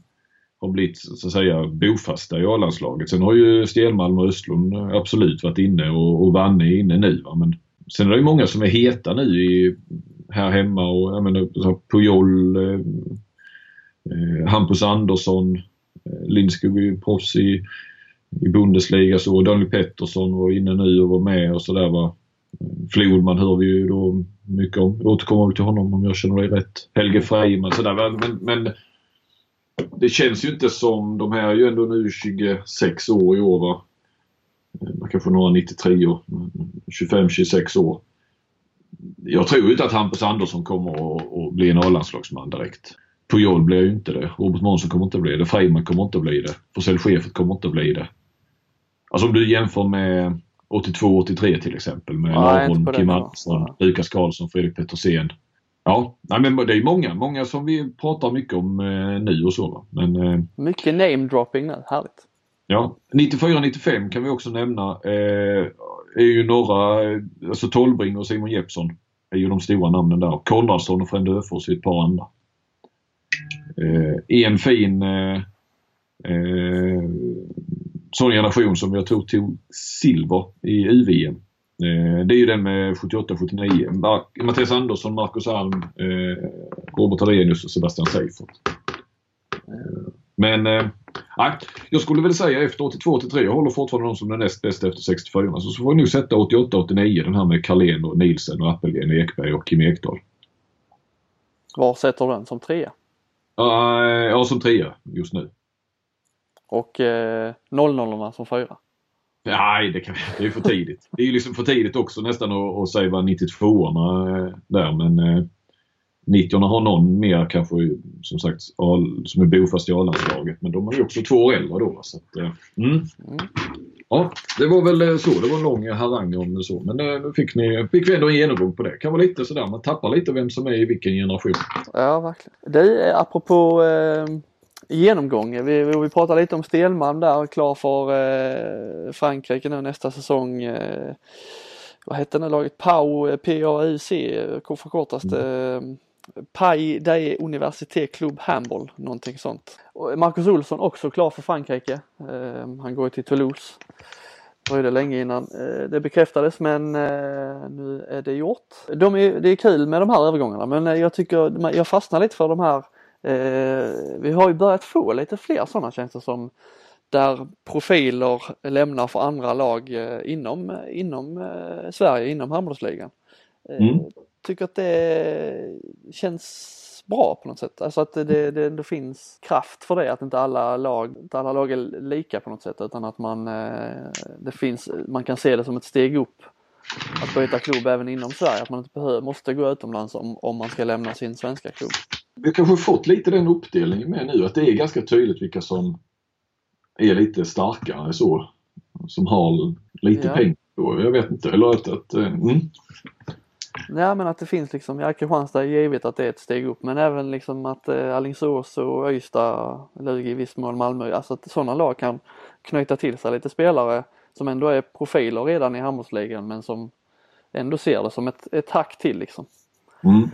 har blivit så att säga bofasta i A-landslaget. Sen har ju Stenmalm och Östlund absolut varit inne och, och Vanne är inne nu. Va? Men sen är det ju många som är heta nu i, här hemma och jag menar Pujol, eh, eh, Hampus Andersson, eh, Lindskog är ju proffs i, i Bundesliga så Daniel Pettersson var inne nu och var med och sådär va. Flodman hör vi ju då mycket om. Jag återkommer väl till honom om jag känner dig rätt. Helge Freiman sådär men, men det känns ju inte som, de här är ju ändå nu 26 år i år va. Man kanske några 93 år, 25-26 år. Jag tror ju inte att Hampus Andersson kommer att, att bli en A-landslagsman direkt. Pujol blir ju inte det. Robert Månsson kommer inte att bli det. Freiman kommer inte att bli det. Forsell Schäfert kommer inte att bli det. Alltså om du jämför med 82-83 till exempel med Laron, Kim. Andersson. Lukas Karlsson, Fredrik Petersen. Ja, nej, men det är många. Många som vi pratar mycket om eh, nu och så. Va? Men eh, Mycket namedropping nu, härligt. Ja, 94-95 kan vi också nämna. Eh, är ju några, eh, alltså Tolbring och Simon Jeppsson är ju de stora namnen där. Konradsson och Frände Öfors är ett par andra. Eh, en fin eh, eh, sån generation som jag tror tog silver i UVM. Eh, det är ju den med 78-79. Mar- Mattias Andersson, Marcus Alm, eh, Robert Hallenius och Sebastian Seifert. Eh, men Nej, jag skulle väl säga efter 82-83, jag håller fortfarande dem som den näst bästa efter 64. Så, så får vi nu sätta 88-89 den här med Carlén och Nielsen och Appelgren, Ekberg och Kim Ekdahl. Var sätter du den som trea? Uh, ja, som trea just nu. Och eh, 00 som fyra. Nej, det, kan, det är för tidigt. Det är ju liksom för tidigt också nästan att, att säga vad 92orna eh, där men eh, 90 har någon mer kanske som sagt som är bofast i A-landslaget men de är ju också två år äldre då. Så att, eh, mm. Ja, det var väl eh, så. Det var en lång harang om det så. Men eh, nu fick, ni, fick vi ändå en genomgång på det. kan vara lite sådär, man tappar lite vem som är i vilken generation. Ja, verkligen. Det är apropå eh, genomgång. Vi, vi pratade lite om Stelman där, klar för eh, Frankrike nu nästa säsong. Eh, vad hette det laget? PAU, P-A-U-C, förkortas det. Eh, PAI, det är Université Club Handball, någonting sånt. Och Marcus Olsson också klar för Frankrike. Eh, han går till Toulouse. dröjde länge innan eh, det bekräftades men eh, nu är det gjort. De är, det är kul med de här övergångarna men jag tycker, jag fastnar lite för de här Vi har ju börjat få lite fler sådana tjänster som där profiler lämnar för andra lag eh, inom, inom eh, Sverige, inom handbollsligan. Eh, Mm. Tycker att det känns bra på något sätt. Alltså att det, det, det, finns kraft för det, att inte alla lag, inte alla lag är lika på något sätt utan att man, eh, det finns, man kan se det som ett steg upp att byta klubb även inom Sverige, att man inte behöver, måste gå utomlands om, om man ska lämna sin svenska klubb. Vi har kanske fått lite den uppdelningen med nu att det är ganska tydligt vilka som är lite starkare så. Som har lite Ja. pengar. Jag vet inte. Eller att, att eh, mm. Ja men att det finns liksom, ja Kristianstad är givet att det är ett steg upp men även liksom att eh, Alingsås och Ystad, Lugi i viss mån Malmö, alltså att sådana lag kan knyta till sig lite spelare som ändå är profiler redan i handbollsligan men som ändå ser det som ett, ett hack till liksom. Mm.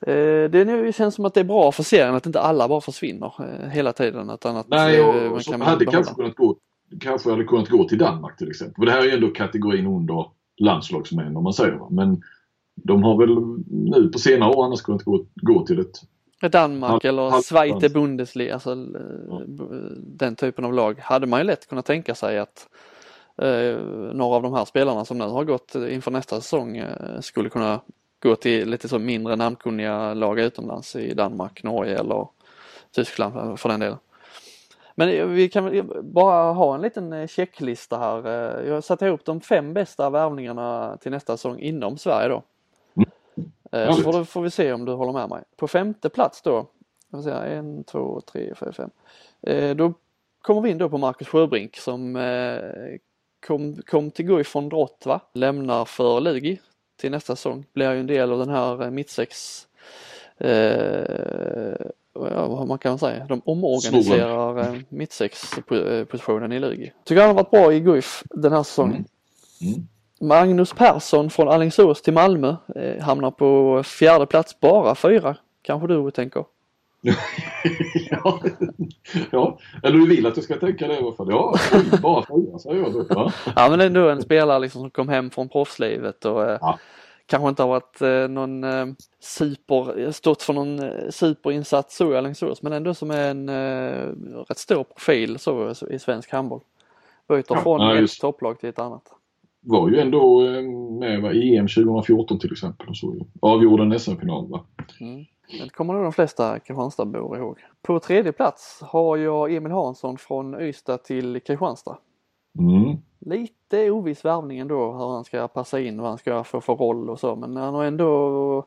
Eh, det är nu, känns som att det är bra för serien att inte alla bara försvinner eh, hela tiden utan att Nej, eh, och, man kan hade behålla. kanske kunnat gå kanske hade kunnat gå till Danmark till exempel. För det här är ju ändå kategorin under landslagsmän om man säger. va. Men de har väl nu på senare år annars kunnat gå, gå till ett Danmark Halv- eller halv- Zweite Bundesliga, alltså b- den typen av lag hade man ju lätt kunnat tänka sig att eh, några av de här spelarna som nu har gått inför nästa säsong eh, skulle kunna gå till lite så mindre namnkunniga lag utomlands i Danmark, Norge eller Tyskland för den delen. Men vi kan bara ha en liten checklista här. Jag har satt ihop de fem bästa värvningarna till nästa säsong inom Sverige då. Mm. Så får, får vi se om du håller med mig. På femte plats då, jag säga, en, två, tre, fyra, fem. Då kommer vi in då på Marcus Sjöbrink som kom, kom till Guif från Drott va? Lämnar för Lugi till nästa säsong. Blir ju en del av den här mittsex eh, vad man kan säga, de omorganiserar eh, mittsexpositionen i Lugi. Tycker han har varit bra i Guif den här säsongen. Mm. Mm. Magnus Persson från Alingsås till Malmö eh, hamnar på fjärde plats, bara fyra kanske du tänker? *laughs* ja, ja, eller du vill att jag ska tänka det i alla fall. Ja, bara fyra säger jag då. Ja. ja men ändå en spelare liksom som kom hem från proffslivet och eh, ja kanske inte har varit eh, någon eh, super, stått för någon superinsats så i Alingsås men ändå som är en rätt stor profil så, i svensk handboll. Byter ja, från ja, ett topplag till ett annat. Var ju ändå med i EM 2014 till exempel och så avgjorde en SM-final va? Mm. Det kommer nog de flesta Kristianstadbor ihåg. På tredje plats har jag Emil Hansson från Ystad till Kristianstad. Mm lite oviss värvning ändå hur han ska passa in, vad han ska få för roll och så men han har ändå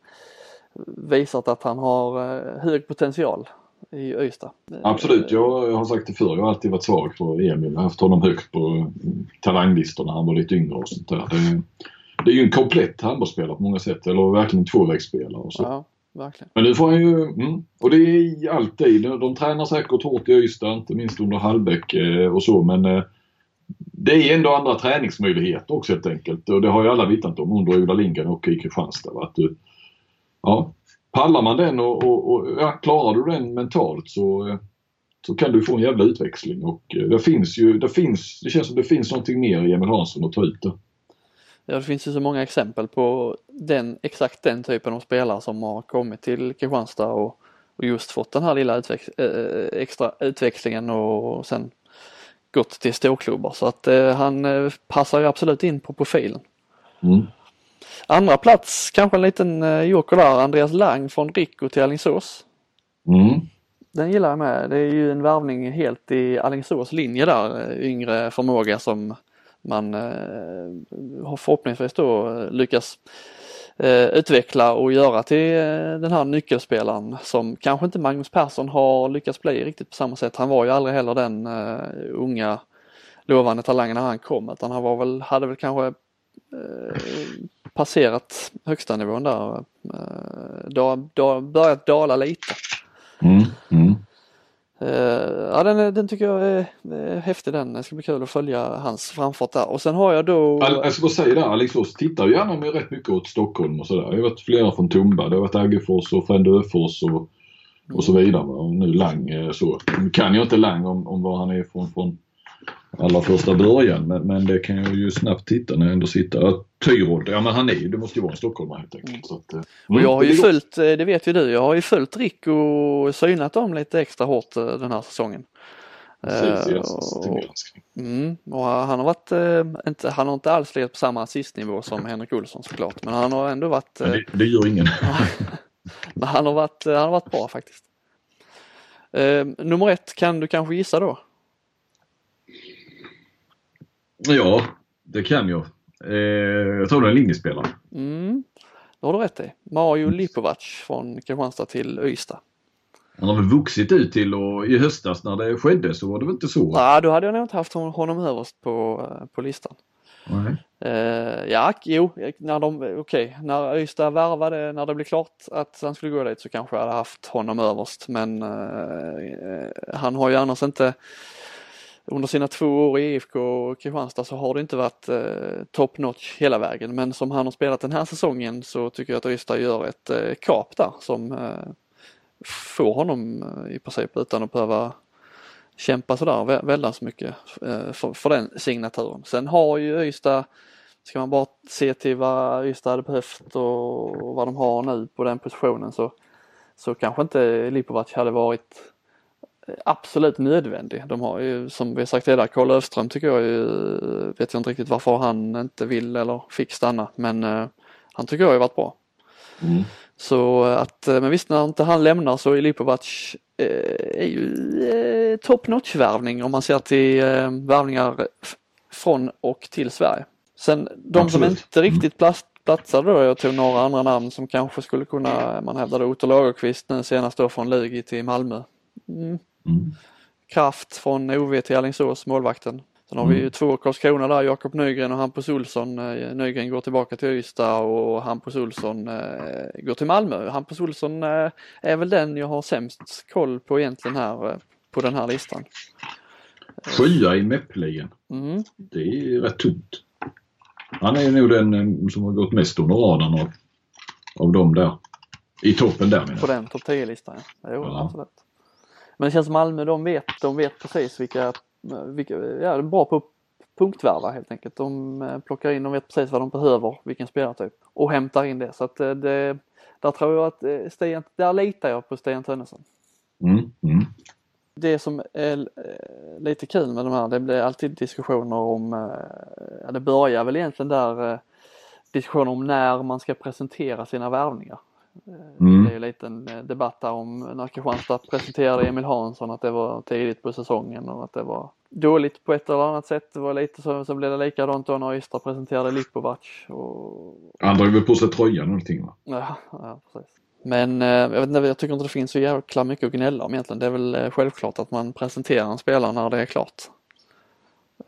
visat att han har eh, hög potential i Ystad. Absolut, jag har sagt det förr. Jag har alltid varit svag för Emil. Jag har haft honom högt på talanglistorna när han var lite yngre och sånt där. Det, det är ju en komplett handbollsspelare på många sätt. Eller verkligen tvåvägsspelare. Och så. Ja, verkligen. Men nu får han ju, mm, och det är alltid, de tränar säkert hårt i Ystad, inte minst under Hallbäck eh, och så men eh, det är ändå andra träningsmöjligheter också helt enkelt och det har ju alla vittnat om under Ola Lindgren och i Kristianstad. Att du, ja, pallar man den och, och, och ja, klarar du den mentalt så, eh, så kan du få en jävla utväxling och det finns ju, det finns, det känns som det finns någonting mer i Emil Hansson att ta ut det. Ja, det finns ju så många exempel på den, exakt den typen av spelare som har kommit till Kristianstad och, och just fått den här lilla utväx, äh, extra utväxlingen och sen gått till storklubbar så att eh, han passar ju absolut in på profilen. Mm. Andra plats, kanske en liten eh, joker där, Andreas Lang från Rico till Alingsås. Mm. Den gillar jag med. Det är ju en värvning helt i Alingsås linje där, yngre förmåga som man eh, har förhoppningsvis då eh, lyckas eh, utveckla och göra till den här nyckelspelaren som kanske inte Magnus Persson har lyckats bli riktigt på samma sätt. Han var ju aldrig heller den unga lovande talangen när han kom utan han var väl, hade väl kanske passerat högsta nivån där. Eh, då, då börjat dala lite. Mm, mm. Uh, ja den, den tycker jag är, är häftig den. Det ska bli kul att följa hans framfart där. Och sen har jag då... Jag ska bara säga det, Alingsås tittar ju gärna med rätt mycket åt Stockholm och sådär. Det har varit flera från Tumba. Det har varit Aggefors och Frändöfors och, och så vidare. Och nu Lang eh, så. Nu kan jag inte Lang om, om var han är från, från allra första början men, men det kan jag ju snabbt titta när jag ändå sitter. Tyrold, ja men han är ju, det måste ju vara en stockholmare helt enkelt. Mm. Så att, mm. Och jag har ju följt, eh, det vet ju du, jag har ju följt Rick och synat dem lite extra hårt eh, den här säsongen. Precis, uh, och, mm, och han har varit, uh, inte, han har inte alls legat på samma assistnivå som Henrik Olsson såklart men han har ändå varit... Uh, det, det gör ingen. *laughs* men han har varit, han har varit bra faktiskt. nummer ett kan du kanske gissa då? Ja, det kan jag. Eh, jag tror det är en linjespelare. Mm, det har du rätt i. Mario Lipovac från Kristianstad till Ystad. Han har väl vuxit ut till och i höstas när det skedde så var det väl inte så? Nej, då hade jag nog inte haft honom överst på, eh, på listan. Nej. Uh, ja, jo, när de, okej, okay, när Ystad värvade, när det blev klart att han skulle gå dit så kanske jag hade haft honom överst men uh, han har ju annars inte under sina två år i IFK och Kristianstad så har det inte varit eh, top notch hela vägen men som han har spelat den här säsongen så tycker jag att Ystad gör ett eh, kap där som eh, får honom eh, i princip utan att behöva kämpa sådär väldigt mycket eh, för, för den signaturen. Sen har ju Ystad Ska man bara se till vad Ystad hade behövt och vad de har nu på den positionen så, så kanske inte Lipovac hade varit absolut nödvändig. De har ju som vi sagt tidigare, Karl Öfström tycker jag ju, vet jag inte riktigt varför han inte vill eller fick stanna men eh, han tycker jag har varit bra. Mm. Så att, eh, men visst när inte han lämnar så är Lipovac eh, är ju eh, top notch värvning om man ser till eh, värvningar från och till Sverige. Sen de Absolut. som inte riktigt plats, platsade då, jag tog några andra namn som kanske skulle kunna, man hävdade Otto Lagerqvist nu senast då från Lugi till Malmö. Mm. Mm. Kraft från OV till Alingsås, målvakten. Sen har vi ju två Karlskrona där, Jakob Nygren och Hampus Olsson. Eh, Nygren går tillbaka till Ystad och Hampus Olsson eh, går till Malmö. Hampus Olsson eh, är väl den jag har sämst koll på egentligen här på den här listan. Sjua i MEP-ligan. Mm. Det är rätt tungt. Han är nog den som har gått mest under radarn av, av dem där. I toppen där menar På jag. den topp 10-listan ja. Jo, Ja. absolut. Men det känns som Malmö, de vet, de vet precis vilka, vilka ja, de är bra på att punktvärva helt enkelt. De eh, plockar in, de vet precis vad de behöver, vilken spelartyp och hämtar in det. Så att eh, det, där tror jag att eh, Stian, där litar jag på Stian Tönnesson. Mm, mm. Det som är lite kul med de här, det blir alltid diskussioner om, ja det börjar väl egentligen där diskussioner om när man ska presentera sina värvningar. Mm. Det är ju lite en eh, debatt där om när Kristianstad presenterade Emil Hansson att det var tidigt på säsongen och att det var dåligt på ett eller annat sätt. Det var lite så, så blev det likadant då när Ystad presenterade Lipovac och Han drog väl på sig tröjan och någonting va? Ja, ja precis. Men eh, jag, vet inte, jag tycker inte det finns så jäkla mycket att gnälla om egentligen. Det är väl eh, självklart att man presenterar en spelare när det är klart.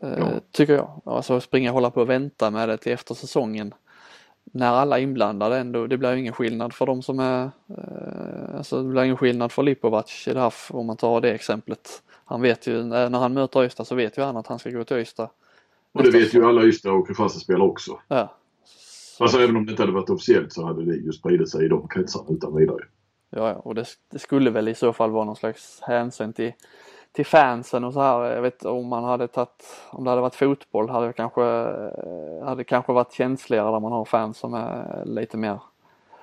Ja. Tycker jag. Alltså springa och hålla på och vänta med det till efter säsongen. När alla inblandade ändå, det blir ju ingen skillnad för de som är, eh, alltså det blir ingen skillnad för Lipovac i det här, om man tar det exemplet. Han vet ju, när han möter Ystad så vet ju han att han ska gå till Ystad. Och det vet ju alla Ystad och Kristianstad-spelare också. Ja. Så- Alltså även om det inte hade varit officiellt så hade det ju spridit sig i de kretsarna utan vidare. Ja, ja, och det, det skulle väl i så fall vara någon slags hänsyn till, till fansen och så här. Jag vet om man hade tagit, om det hade varit fotboll hade det kanske, eh, hade kanske varit känsligare där man har fans som är lite mer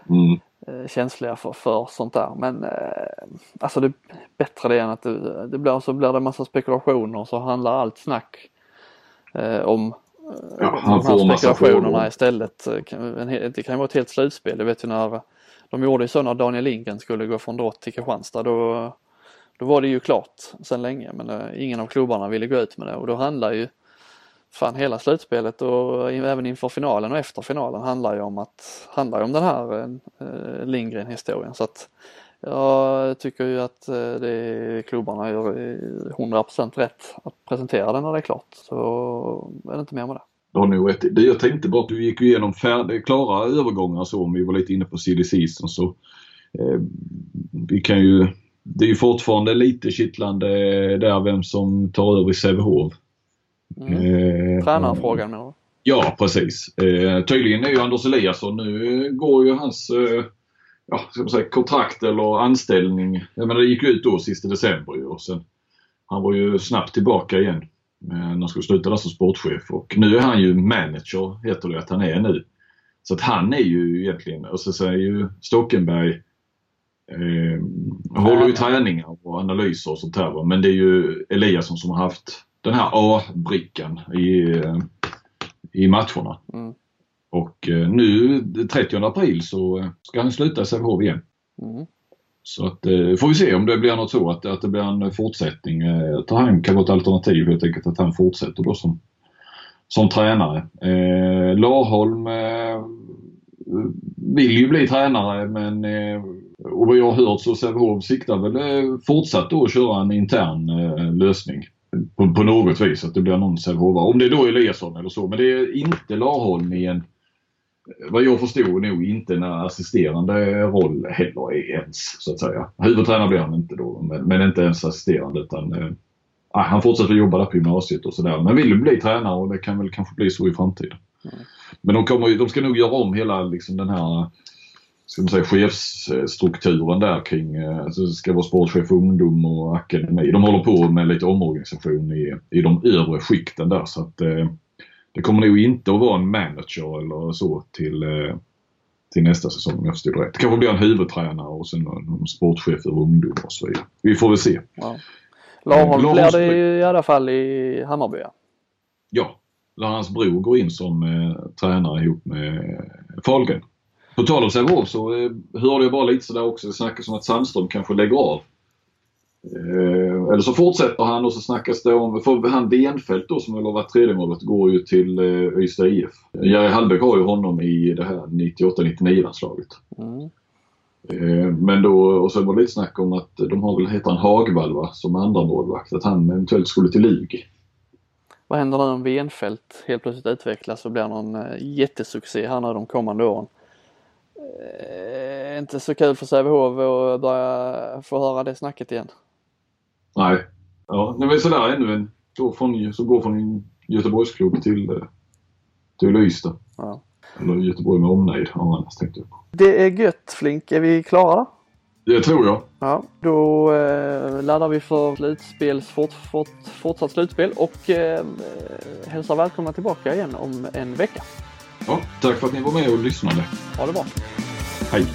Mm. eh, känsliga för, för sånt där. Men eh, alltså det är bättre det än att det, det blir, så blir det massa spekulationer så handlar allt snack eh, om Ja, de här spekulationerna istället. Det kan ju vara ett helt slutspel. Det vet ju när de gjorde ju så när Daniel Lindgren skulle gå från Drott till Kristianstad. Då, då var det ju klart sedan länge men eh, ingen av klubbarna ville gå ut med det och då handlar ju fan hela slutspelet och eh, även inför finalen och efter finalen handlar ju om att handlar ju om den här eh, Lindgren historien så att jag tycker ju att eh, det, klubbarna gör 100% rätt att presentera den när det är klart. Så är det inte mer med det. Du har nog rätt. Det jag tänkte bara att du gick ju igenom färd, klara övergångar så om vi var lite inne på silly season så eh, vi kan ju det är ju fortfarande lite kittlande där vem som tar över i Sävehof. Mm. Eh, Tränarfrågan menar? Ja, precis. Eh, tydligen är ju Anders Eliasson, nu går ju hans eh, ja, ska man säga, kontrakt eller anställning, jag menar det gick ut då sista december ju och sen han var ju snabbt tillbaka igen eh, när han skulle sluta där som sportchef och nu är han ju manager, heter det att han är nu. Så att han är ju egentligen, och så säger ju Stockenberg eh, håller ju träningar och analyser och sånt här men det är ju Eliasson som har haft den här A-brickan i, eh, i matcherna. Mm. Och eh, nu 30 april så ska han sluta i Sävehof igen. Mm. Så att, eh, får vi se om det blir något så att, att det blir en fortsättning. Att han kan vara ett alternativ helt enkelt att han fortsätter då som, som tränare. Eh, Larholm eh, vill ju bli tränare men eh, och vad jag har hört så Sävehof siktar väl eh, fortsatt då att köra en intern eh, lösning. På, på något vis att det blir någon Sävehofare. Om det då är Eliasson eller så men det är inte Larholm i en vad jag förstod nog inte en assisterande roll heller ens så att säga. Huvudtränare blir han inte då men, men inte ens assisterande utan eh, han fortsätter jobba där på gymnasiet och sådär. Men vill bli tränare och det kan väl kanske bli så i framtiden. Men de, kommer, de ska nog göra om hela liksom, den här ska man säga, chefsstrukturen där kring, eh, alltså det ska vara sportchef för ungdom och akademi. De håller på med lite omorganisation i, i de övre skikten där så att eh, det kommer nog inte att vara en manager eller så till, eh, till nästa säsong om jag förstod rätt. Det kanske blir en huvudtränare och sen en sportchef för ungdom och så vidare. Vi får väl se. Ja. Larholms blir det i alla fall i Hammarby. ja. Ja, där hans bror går in som eh, tränare ihop med Fahlgren. På tal om Sävehof så eh, hörde jag bara lite sådär också, det snackas om att Sandström kanske lägger av. Eh, eller så fortsätter han och så snackas det om, för han Denfeldt då som har varit tredje målet går ju till eh, Ystad IF. Jerry Hallbäck har ju honom i det här 98-99 landslaget. Mm. Eh, men då, och så var det lite snack om att de har väl, heter han Hagvall va, som andra målvakt att han eventuellt skulle till Lug. Vad händer nu om Wenfeldt helt plötsligt utvecklas och blir någon jättesuccé här nu de kommande åren? Eh, inte så kul för Sävehof att börja få höra det snacket igen. Nej. Ja, det var sådär ännu en, då från, så går från en Göteborgsklubb till, eh, till Ystad. Ja. Eller Göteborg med omnejd har man tänkt på. Det är gött Flink, är vi klara? Det tror jag. Ja, då eh, laddar vi för slutspels, fort, fort, fortsatt slutspel och eh, hälsar välkomna tillbaka igen om en vecka. Ja, tack för att ni var med och lyssnade. Ha det bra! Hej!